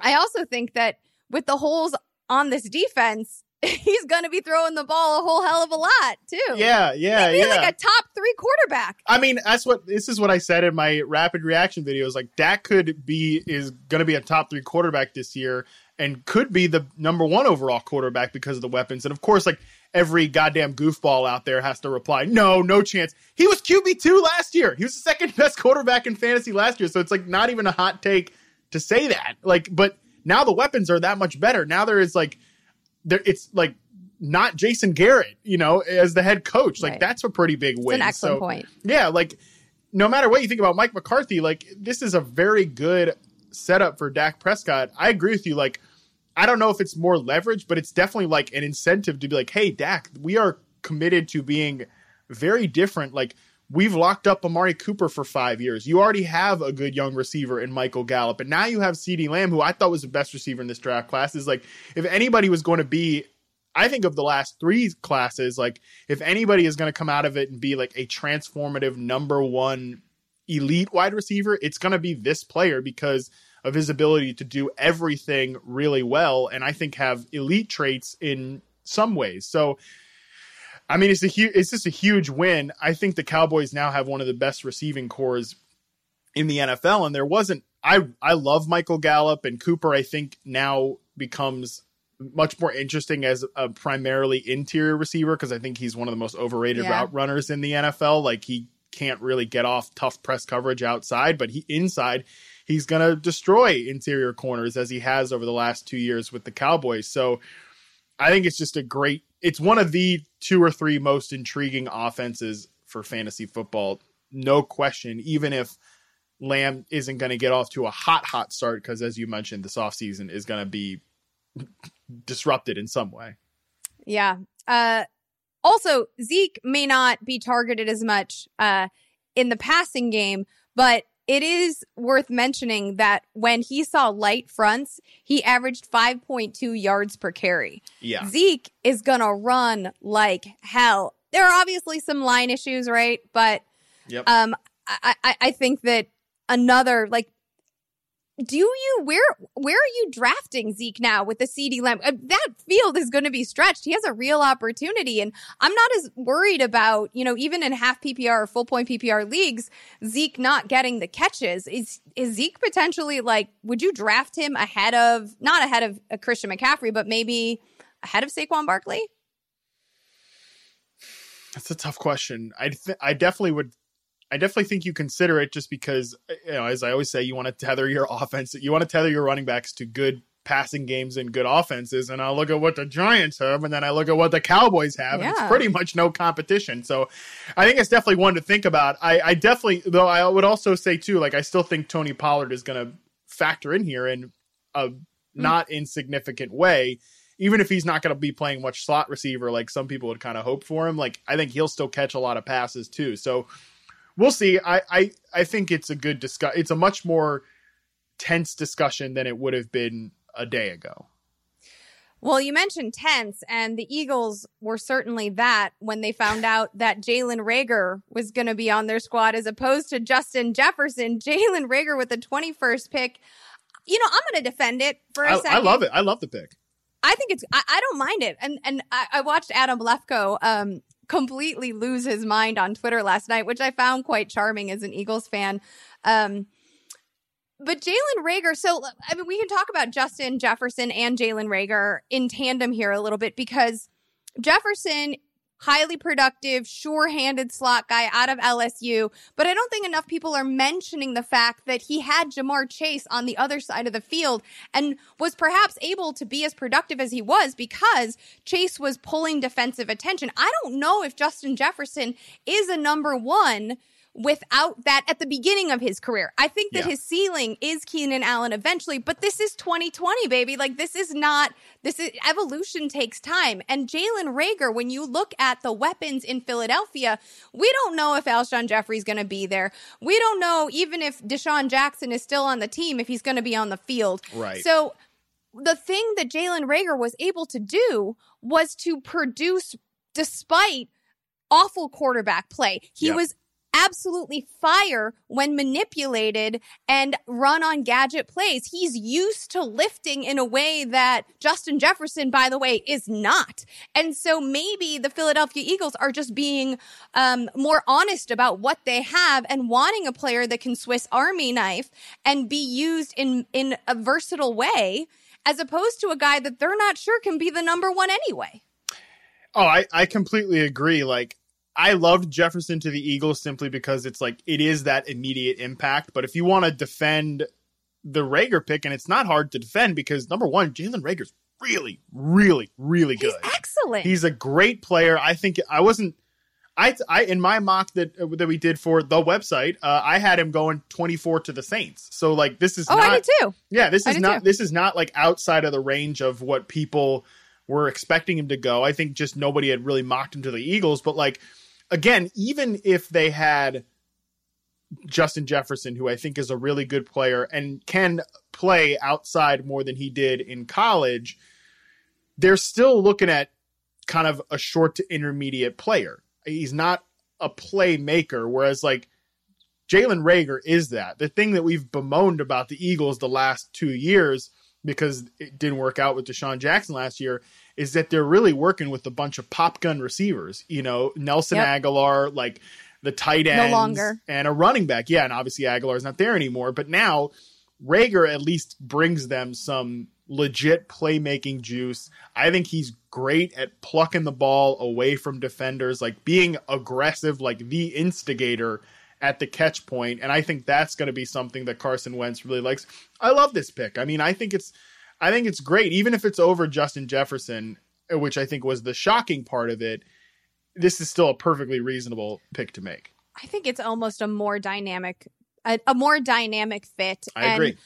I also think that with the holes on this defense, [LAUGHS] he's going to be throwing the ball a whole hell of a lot too. Yeah, yeah, Maybe yeah. Like a top three quarterback. I mean, that's what this is what I said in my rapid reaction videos. Like Dak could be is going to be a top three quarterback this year, and could be the number one overall quarterback because of the weapons. And of course, like every goddamn goofball out there has to reply, no, no chance. He was QB two last year. He was the second [LAUGHS] best quarterback in fantasy last year. So it's like not even a hot take to say that. Like, but now the weapons are that much better. Now there is like there it's like not Jason Garrett, you know, as the head coach. Like right. that's a pretty big win. It's an excellent so, point. Yeah, like no matter what you think about Mike McCarthy, like this is a very good setup for Dak Prescott. I agree with you. Like, I don't know if it's more leverage, but it's definitely like an incentive to be like, hey, Dak, we are committed to being very different. Like, we've locked up Amari Cooper for five years. You already have a good young receiver in Michael Gallup, and now you have CeeDee Lamb, who I thought was the best receiver in this draft class. Is like if anybody was going to be, I think of the last three classes, like if anybody is going to come out of it and be like a transformative number one elite wide receiver, it's going to be this player because of his ability to do everything really well, and I think have elite traits in some ways. So I mean, it's a huge, it's just a huge win. I think the Cowboys now have one of the best receiving corps in the NFL, and there wasn't. I I love Michael Gallup and Cooper. I think now becomes much more interesting as a primarily interior receiver because I think he's one of the most overrated yeah. route runners in the NFL. Like he can't really get off tough press coverage outside, but he inside he's going to destroy interior corners as he has over the last 2 years with the Cowboys. So I think it's just a great it's one of the two or three most intriguing offenses for fantasy football, no question, even if Lamb isn't going to get off to a hot, hot start because, as you mentioned, this offseason is going to be disrupted in some way. Yeah. Uh, also, Zeke may not be targeted as much uh, in the passing game, but it is worth mentioning that when he saw light fronts, he averaged 5.2 yards per carry. Yeah. Zeke is going to run like hell. There are obviously some line issues, right? But yep. um, I, I, I think that another, like, do you where where are you drafting Zeke now with the CeeDee Lamb? Uh, that field is going to be stretched. He has a real opportunity, and I'm not as worried about you know even in half PPR or full point PPR leagues, Zeke not getting the catches. Is is Zeke potentially like? Would you draft him ahead of not ahead of a uh, Christian McCaffrey, but maybe ahead of Saquon Barkley? That's a tough question. I th- I definitely would I definitely think you consider it just because, you know, as I always say, you want to tether your [LAUGHS] offense, you want to tether your running backs to good passing games and good offenses. And I look at what the Giants have, and then I look at what the Cowboys have, yeah. and it's pretty much no competition. So I think it's definitely one to think about. I, I definitely, though, I would also say too, like I still think Tony Pollard is going to factor in here in a mm. not insignificant way. Even if he's not going to be playing much slot receiver, like some people would kind of hope for him, like I think he'll still catch a lot of passes too. So we'll see. I, I, I think it's a good discuss. It's a much more tense discussion than it would have been a day ago. Well, you mentioned tense, and the Eagles were certainly that when they found [LAUGHS] out that Jalen Reagor was going to be on their squad as opposed to Justin Jefferson. [LAUGHS] Jalen Reagor with the 21st pick. you know, I'm going to defend it for a I, second. I love it. I love the pick. I think it's. I, I don't mind it, and and I, I watched Adam Lefkoe um completely lose his mind on Twitter last night, which I found quite charming as an Eagles fan. Um, but Jalen Reagor, so I mean, we can talk about Justin Jefferson and Jalen Reagor in tandem here a little bit because Jefferson highly productive, sure handed slot guy out of LSU. But I don't think enough people are mentioning the fact that he had Ja'Marr Chase on the other side of the field and was perhaps able to be as productive as he was because Chase was pulling defensive attention. I don't know if Justin Jefferson is a number one without that at the beginning of his career. I think that yeah. his ceiling is Keenan Allen eventually, but this is 2020, baby. Like this is not this is evolution takes time. And Jalen Reagor, when you look at the weapons in Philadelphia, we don't know if Alshon Jeffery's gonna be there. We don't know even if DeSean Jackson is still on the team, if he's gonna be on the field. Right. So the thing that Jalen Reagor was able to do was to produce despite awful quarterback play. He yep. was absolutely fire when manipulated and run on gadget plays. He's used to lifting in a way that Justin Jefferson, by the way, is not. And so maybe the Philadelphia Eagles are just being um, more honest about what they have and wanting a player that can Swiss Army knife and be used in in a versatile way, as opposed to a guy that they're not sure can be the number one anyway. Oh, I, I completely agree. Like I loved Jefferson to the Eagles simply because it's like it is that immediate impact. But if you want to defend the Reagor pick, and it's not hard to defend because number one, Jalen Reagor's really, really, really good. He's excellent. He's a great player. I think I wasn't. I, I in my mock that that we did for the website, uh, I had him going twenty four to the Saints. So like this is oh, not, I did too. Yeah, this is not too. this is not like outside of the range of what people were expecting him to go. I think just nobody had really mocked him to the Eagles, but like again, even if they had Justin Jefferson, who I think is a really good player and can play outside more than he did in college, they're still looking at kind of a short to intermediate player. He's not a playmaker, whereas like Jalen Reagor is that. The thing that we've bemoaned about the Eagles the last two years because it didn't work out with DeSean Jackson last year is that they're really working with a bunch of pop gun receivers. You know, Nelson yep. Agholor, like the tight end, no longer, and a running back. Yeah, and obviously Agholor's not there anymore. But now Reagor at least brings them some legit playmaking juice. I think he's great at plucking the ball away from defenders, like being aggressive, like the instigator at the catch point. And I think that's going to be something that Carson Wentz really likes. I love this pick. I mean, I think it's I think it's great, even if it's over Justin Jefferson, which I think was the shocking part of it. This is still a perfectly reasonable pick to make. I think it's almost a more dynamic, a, a more dynamic fit. I and, agree.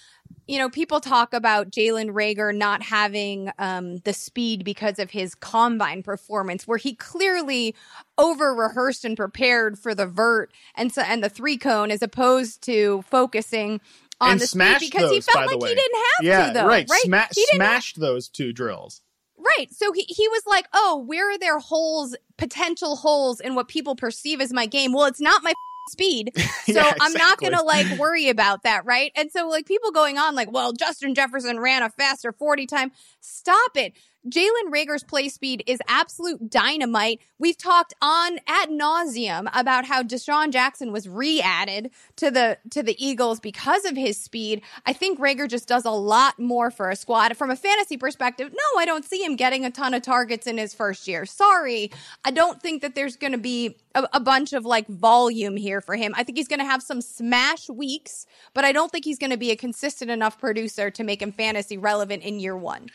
You know, people talk about Jalen Reagor not having um, the speed because of his combine performance, where he clearly over rehearsed and prepared for the vert and so, and the three cone, as opposed to focusing on and the smashed because those, he felt like he didn't have yeah, to though. Right, right? Sma- smashed those two drills. Right. So he, he was like, oh, where are there holes, potential holes in what people perceive as my game? Well, it's not my [LAUGHS] speed. [LAUGHS] So yeah, exactly. I'm not going to like worry about that. Right. And so like people going on like, well, Justin Jefferson ran a faster 40 time. Stop it. Jalen Reagor's play speed is absolute dynamite. We've talked on ad nauseum about how DeSean Jackson was re-added to the to the Eagles because of his speed. I think Reagor just does a lot more for a squad. From a fantasy perspective, no, I don't see him getting a ton of targets in his first year. Sorry, I don't think that there's going to be a, a bunch of like volume here for him. I think he's going to have some smash weeks, but I don't think he's going to be a consistent enough producer to make him fantasy relevant in year one.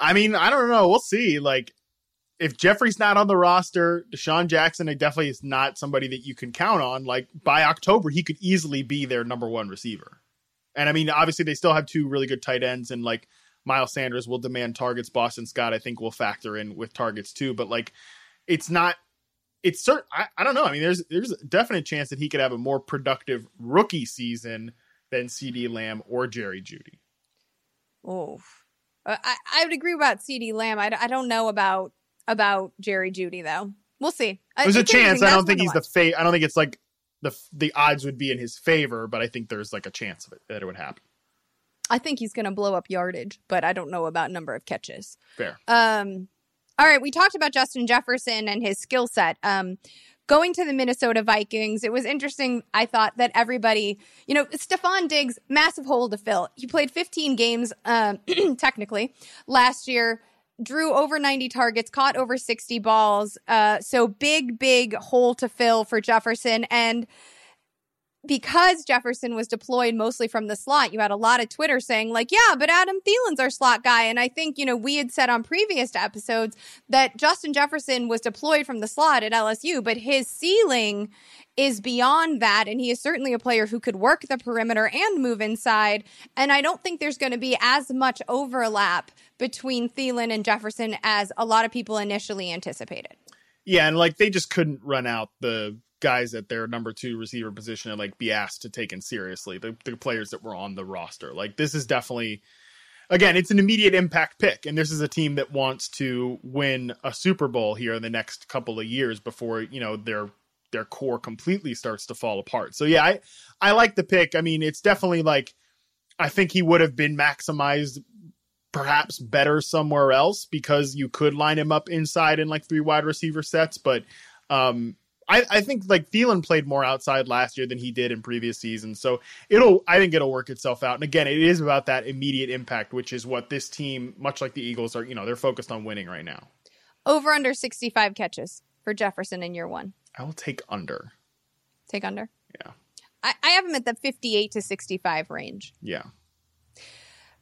I mean, I don't know. We'll see. Like, if Jeffery's not on the roster, DeSean Jackson it definitely is not somebody that you can count on. Like by October, he could easily be their number one receiver. And I mean, obviously they still have two really good tight ends, and like Miles Sanders will demand targets. Boston Scott, I think, will factor in with targets too. But like, it's not. It's certain. I, I don't know. I mean, there's there's a definite chance that he could have a more productive rookie season than CeeDee Lamb or Jerry Jeudy. Oh, I, I would agree about CeeDee Lamb. I, I don't know about about Jerry Jeudy though. We'll see. Uh, there's a chance. I don't think he's the fate. I don't think it's like the the odds would be in his favor, but I think there's like a chance of it that it would happen. I think he's going to blow up yardage, but I don't know about number of catches. Fair. Um, all right, we talked about Justin Jefferson and his skill set. Um, going to the Minnesota Vikings, it was interesting. I thought that everybody, you know, Stefon Diggs, massive hole to fill. He played 15 games, um, [CLEARS THROAT] technically, last year. Drew over 90 targets, caught over 60 balls. Uh, so big, big hole to fill for Jefferson. And because Jefferson was deployed mostly from the slot, you had a lot of Twitter saying, like, yeah, but Adam Thielen's our slot guy. And I think, you know, we had said on previous episodes that Justin Jefferson was deployed from the slot at LSU, but his ceiling is beyond that. And he is certainly a player who could work the perimeter and move inside. And I don't think there's going to be as much overlap between Thielen and Jefferson as a lot of people initially anticipated. Yeah. And like they just couldn't run out the guys at their number two receiver position and like be asked to take in seriously the, the players that were on the roster. Like this is definitely again, it's an immediate impact pick, and this is a team that wants to win a Super Bowl here in the next couple of years before you know their their core completely starts to fall apart. So yeah, I I like the pick. I mean, it's definitely like I think he would have been maximized perhaps better somewhere else because you could line him up inside in like three wide receiver sets, but um I, I think like Thielen played more outside last year than he did in previous seasons. So it'll I think it'll work itself out. And again, it is about that immediate impact, which is what this team, much like the Eagles, are, you know, they're focused on winning right now. Over under sixty five catches for Jefferson in year one. I will take under. Take under? Yeah. I, I have him at the fifty eight to sixty five range. Yeah.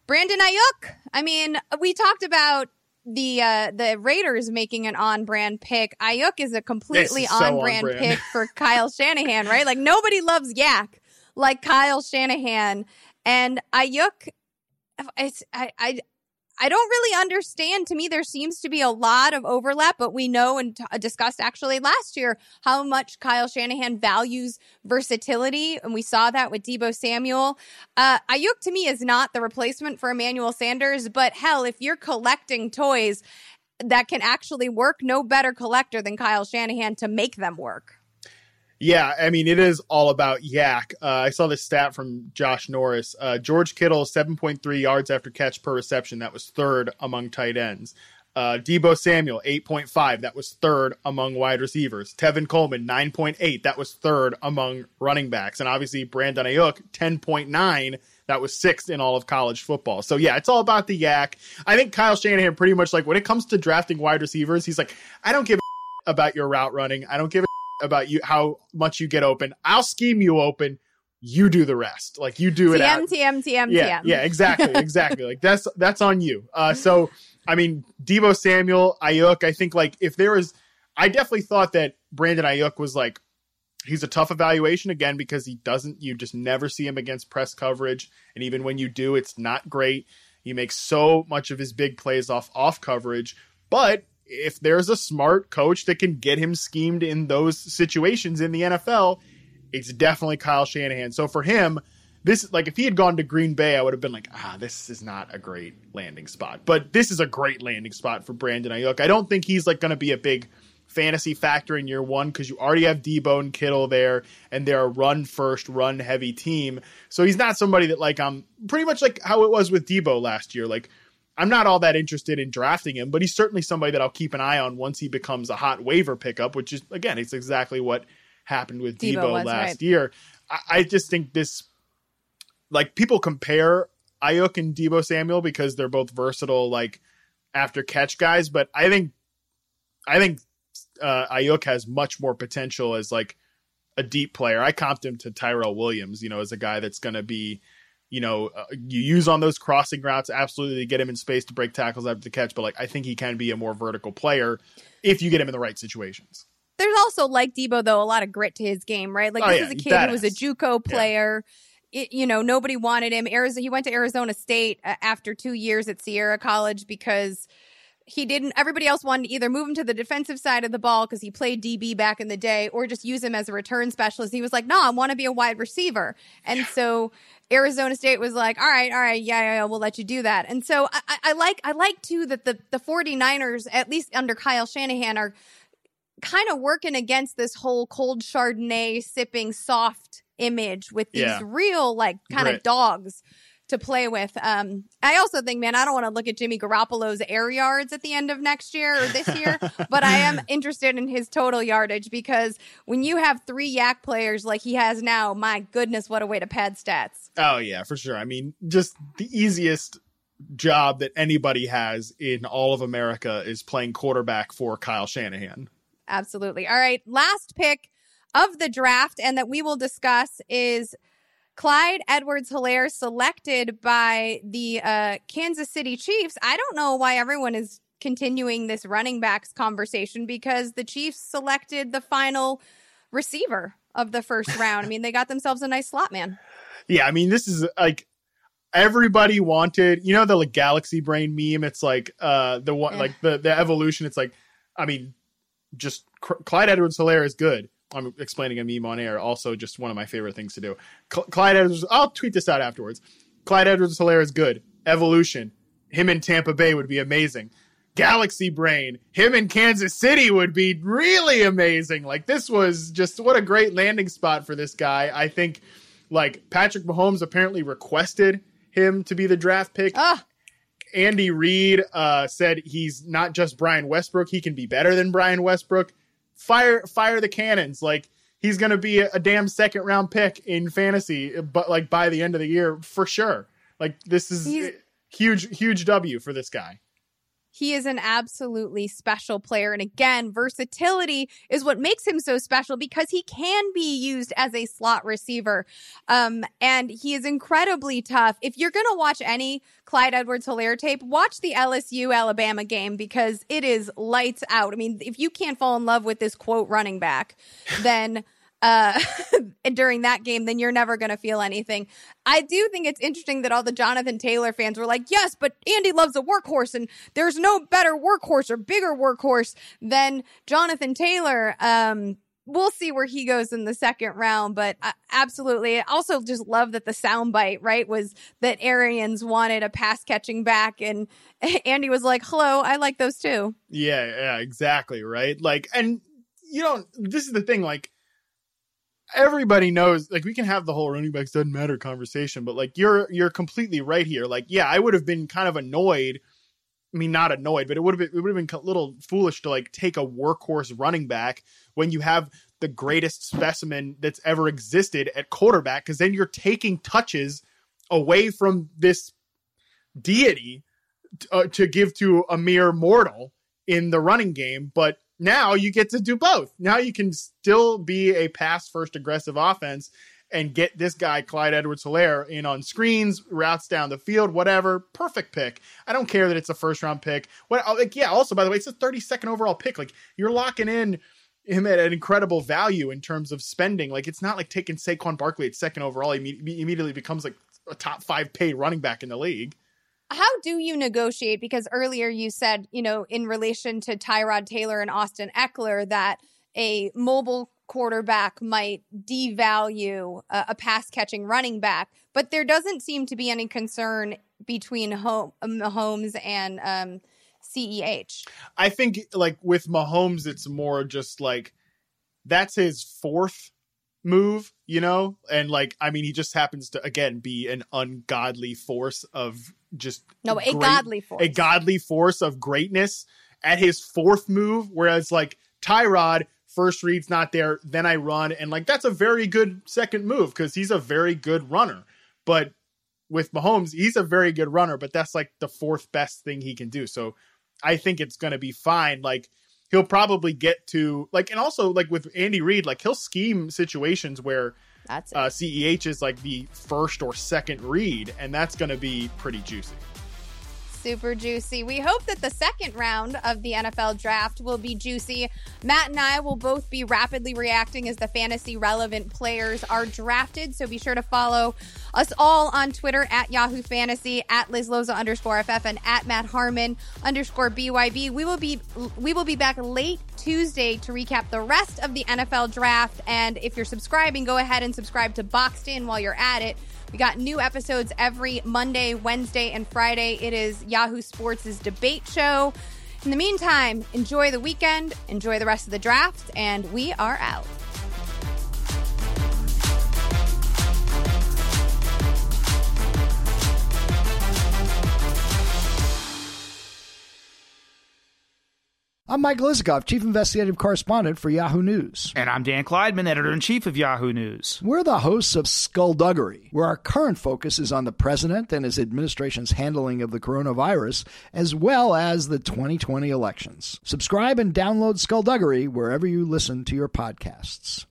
Brandon Aiyuk. I mean, we talked about the uh the Raiders making an on brand pick. Aiyuk is a completely is so on brand pick for [LAUGHS] Kyle Shanahan, right? Like nobody loves YAC like Kyle Shanahan and Aiyuk. It's, I I I don't really understand. To me, there seems to be a lot of overlap, but we know and t- discussed actually last year how much Kyle Shanahan values versatility, and we saw that with Deebo Samuel. Uh, Aiyuk to me is not the replacement for Emmanuel Sanders, but hell, if you're collecting toys that can actually work, no better collector than Kyle Shanahan to make them work. Yeah, I mean, it is all about YAC. Uh, I saw this stat from Josh Norris. Uh, George Kittle, 7.3 yards after catch per reception. That was third among tight ends. Uh, Deebo Samuel, 8.5. That was third among wide receivers. Tevin Coleman, 9.8. That was third among running backs. And obviously, Brandon Aiyuk, 10.9. That was sixth in all of college football. So, yeah, it's all about the YAC. I think Kyle Shanahan pretty much like when it comes to drafting wide receivers, he's like, I don't give a [LAUGHS] about your route running. I don't give a about you how much you get open. I'll scheme you open. You do the rest. Like you do it out. TM, TM, TM, Yeah, TM. yeah, exactly, [LAUGHS] exactly. like that's that's on you. Uh, so I mean, Deebo Samuel, Aiyuk. I think like if there was, I definitely thought that Brandon Aiyuk was like he's a tough evaluation again because he doesn't. You just never see him against press coverage, and even when you do, it's not great. He makes so much of his big plays off off coverage, but if there's a smart coach that can get him schemed in those situations in the NFL, it's definitely Kyle Shanahan. So for him, this is like if he had gone to Green Bay, I would have been like, ah, this is not a great landing spot. But this is a great landing spot for Brandon Aiyuk. I don't think he's like going to be a big fantasy factor in year one because you already have Deebo and Kittle there, and they're a run first, run heavy team. So he's not somebody that like I'm pretty much like how it was with Deebo last year. Like I'm not all that interested in drafting him, but he's certainly somebody that I'll keep an eye on once he becomes a hot waiver pickup, which is again, it's exactly what happened with Deebo Deebo, was, last right. year. I, I just think this like people compare Aiyuk and Deebo Samuel because they're both versatile like after catch guys, but I think I think uh, Aiyuk has much more potential as like a deep player. I comped him to Tyrell Williams, you know, as a guy that's going to be, you know, uh, you use on those crossing routes absolutely to get him in space to break tackles after the catch, but like I think he can be a more vertical player if you get him in the right situations. There's also, like Deebo, though, a lot of grit to his game, right? Like, Oh, this yeah, is a kid who was a. JUCO player. It, you know, nobody wanted him. Arizona, he went to Arizona State uh, after two years at Sierra College because he didn't. Everybody else wanted to either move him to the defensive side of the ball because he played DB back in the day, or just use him as a return specialist. He was like, "No, I want to be a wide receiver," and so Arizona State was like, all right, all right, yeah, yeah, yeah, we'll let you do that. And so I, I, I like, I like too that the, the 49ers, at least under Kyle Shanahan, are kind of working against this whole cold Chardonnay sipping soft image with these Yeah. real, like, kind of dogs to play with. Um, I also think, man, I don't want to look at Jimmy Garoppolo's air yards at the end of next year or this year, [LAUGHS] but I am interested in his total yardage because when you have three YAC players like he has now, my goodness, what a way to pad stats. Oh yeah, for sure. I mean, just the easiest job that anybody has in all of America is playing quarterback for Kyle Shanahan. Absolutely. All right, last pick of the draft and that we will discuss is Clyde Edwards Helaire selected by the uh, Kansas City Chiefs. I don't know why everyone is continuing this running backs conversation because the Chiefs selected the final receiver of the first [LAUGHS] round. I mean, they got themselves a nice slot man. Yeah, I mean, this is like everybody wanted, you know, the like galaxy brain meme. It's like uh the one, yeah. like the the evolution. It's like, I mean, just Clyde Edwards Helaire is good. I'm explaining a meme on air. Also, just one of my favorite things to do. Cl- Clyde Edwards. I'll tweet this out afterwards. Clyde Edwards Helaire is good. Evolution. Him in Tampa Bay would be amazing. Galaxy Brain. Him in Kansas City would be really amazing. Like this was just what a great landing spot for this guy. I think like Patrick Mahomes apparently requested him to be the draft pick. Ah. Andy Reid uh, said he's not just Brian Westbrook; he can be better than Brian Westbrook fire fire the cannons. Like he's going to be a, a, damn second round pick in fantasy, but like by the end of the year for sure. Like this is he's, huge huge W for this guy. He is an absolutely special player. And again, versatility is what makes him so special because he can be used as a slot receiver. Um, and he is incredibly tough. If you're going to watch any Clyde Edwards Helaire tape, watch the LSU Alabama game because it is lights out. I mean, if you can't fall in love with this quote running back, then uh, [LAUGHS] and during that game, then you're never going to feel anything. I do think it's interesting that all the Jonathan Taylor fans were like, yes, but Andy loves a workhorse, and there's no better workhorse or bigger workhorse than Jonathan Taylor. Um, we'll see where he goes in the second round, but uh, absolutely. I also just love that the soundbite, right, was that Arians wanted a pass catching back, and [LAUGHS] Andy was like, hello, I like those too. Yeah, yeah, exactly, right? Like, and you know, this is the thing, like, everybody knows like we can have the whole running backs doesn't matter conversation but like you're you're completely right here. Like yeah i would have been kind of annoyed i mean not annoyed but it would have been it would have been a little foolish to like take a workhorse running back when you have the greatest specimen that's ever existed at quarterback because then you're taking touches away from this deity uh, to give to a mere mortal in the running game but now you get to do both. Now you can still be a pass first aggressive offense and get this guy Clyde Edwards Helaire in on screens, routes down the field, whatever. Perfect pick. I don't care that it's a first round pick. What uh, like yeah, also by the way, it's a 32nd overall pick. Like you're locking in him at an incredible value in terms of spending. Like it's not like taking Saquon Barkley at second overall. He immediately becomes like a top 5 paid running back in the league how do you negotiate? Because earlier you said, you know, in relation to Tyrod Taylor and Austin Ekeler, that a mobile quarterback might devalue a, a pass catching running back, but there doesn't seem to be any concern between home, Mahomes and um, CEH. I think, like with Mahomes, it's more just like that's his fourth move, you know? And like, I mean, he just happens to, again, be an ungodly force of just. No, great, a godly force. A godly force of greatness at his fourth move, whereas like Tyrod, first read's not there, then I run. And like, that's a very good second move because he's a very good runner. But with Mahomes, he's a very good runner, but that's like the fourth best thing he can do. So I think it's going to be fine. Like, he'll probably get to like and also like with Andy Reid, like he'll scheme situations where that's uh, CEH is like the first or second read, and that's going to be pretty juicy super juicy. We hope that the second round of the NFL draft will be juicy. Matt and I will both be rapidly reacting as the fantasy relevant players are drafted. So be sure to follow us all on Twitter at Yahoo Fantasy, at Liz Loza underscore FF, and at Matt Harmon underscore BYB. We will be we will be back late Tuesday to recap the rest of the NFL draft. And if you're subscribing, go ahead and subscribe to Boxed In while you're at it. We got new episodes every Monday, Wednesday, and Friday. It is Yahoo Sports' debate show. In the meantime, enjoy the weekend, enjoy the rest of the draft, and we are out. I'm Mike Isikoff, Chief Investigative Correspondent for Yahoo News. And I'm Dan Klaidman, Editor in Chief of Yahoo News. We're the hosts of Skullduggery, where our current focus is on the president and his administration's handling of the coronavirus, as well as the 2020 elections. Subscribe and download Skullduggery wherever you listen to your podcasts.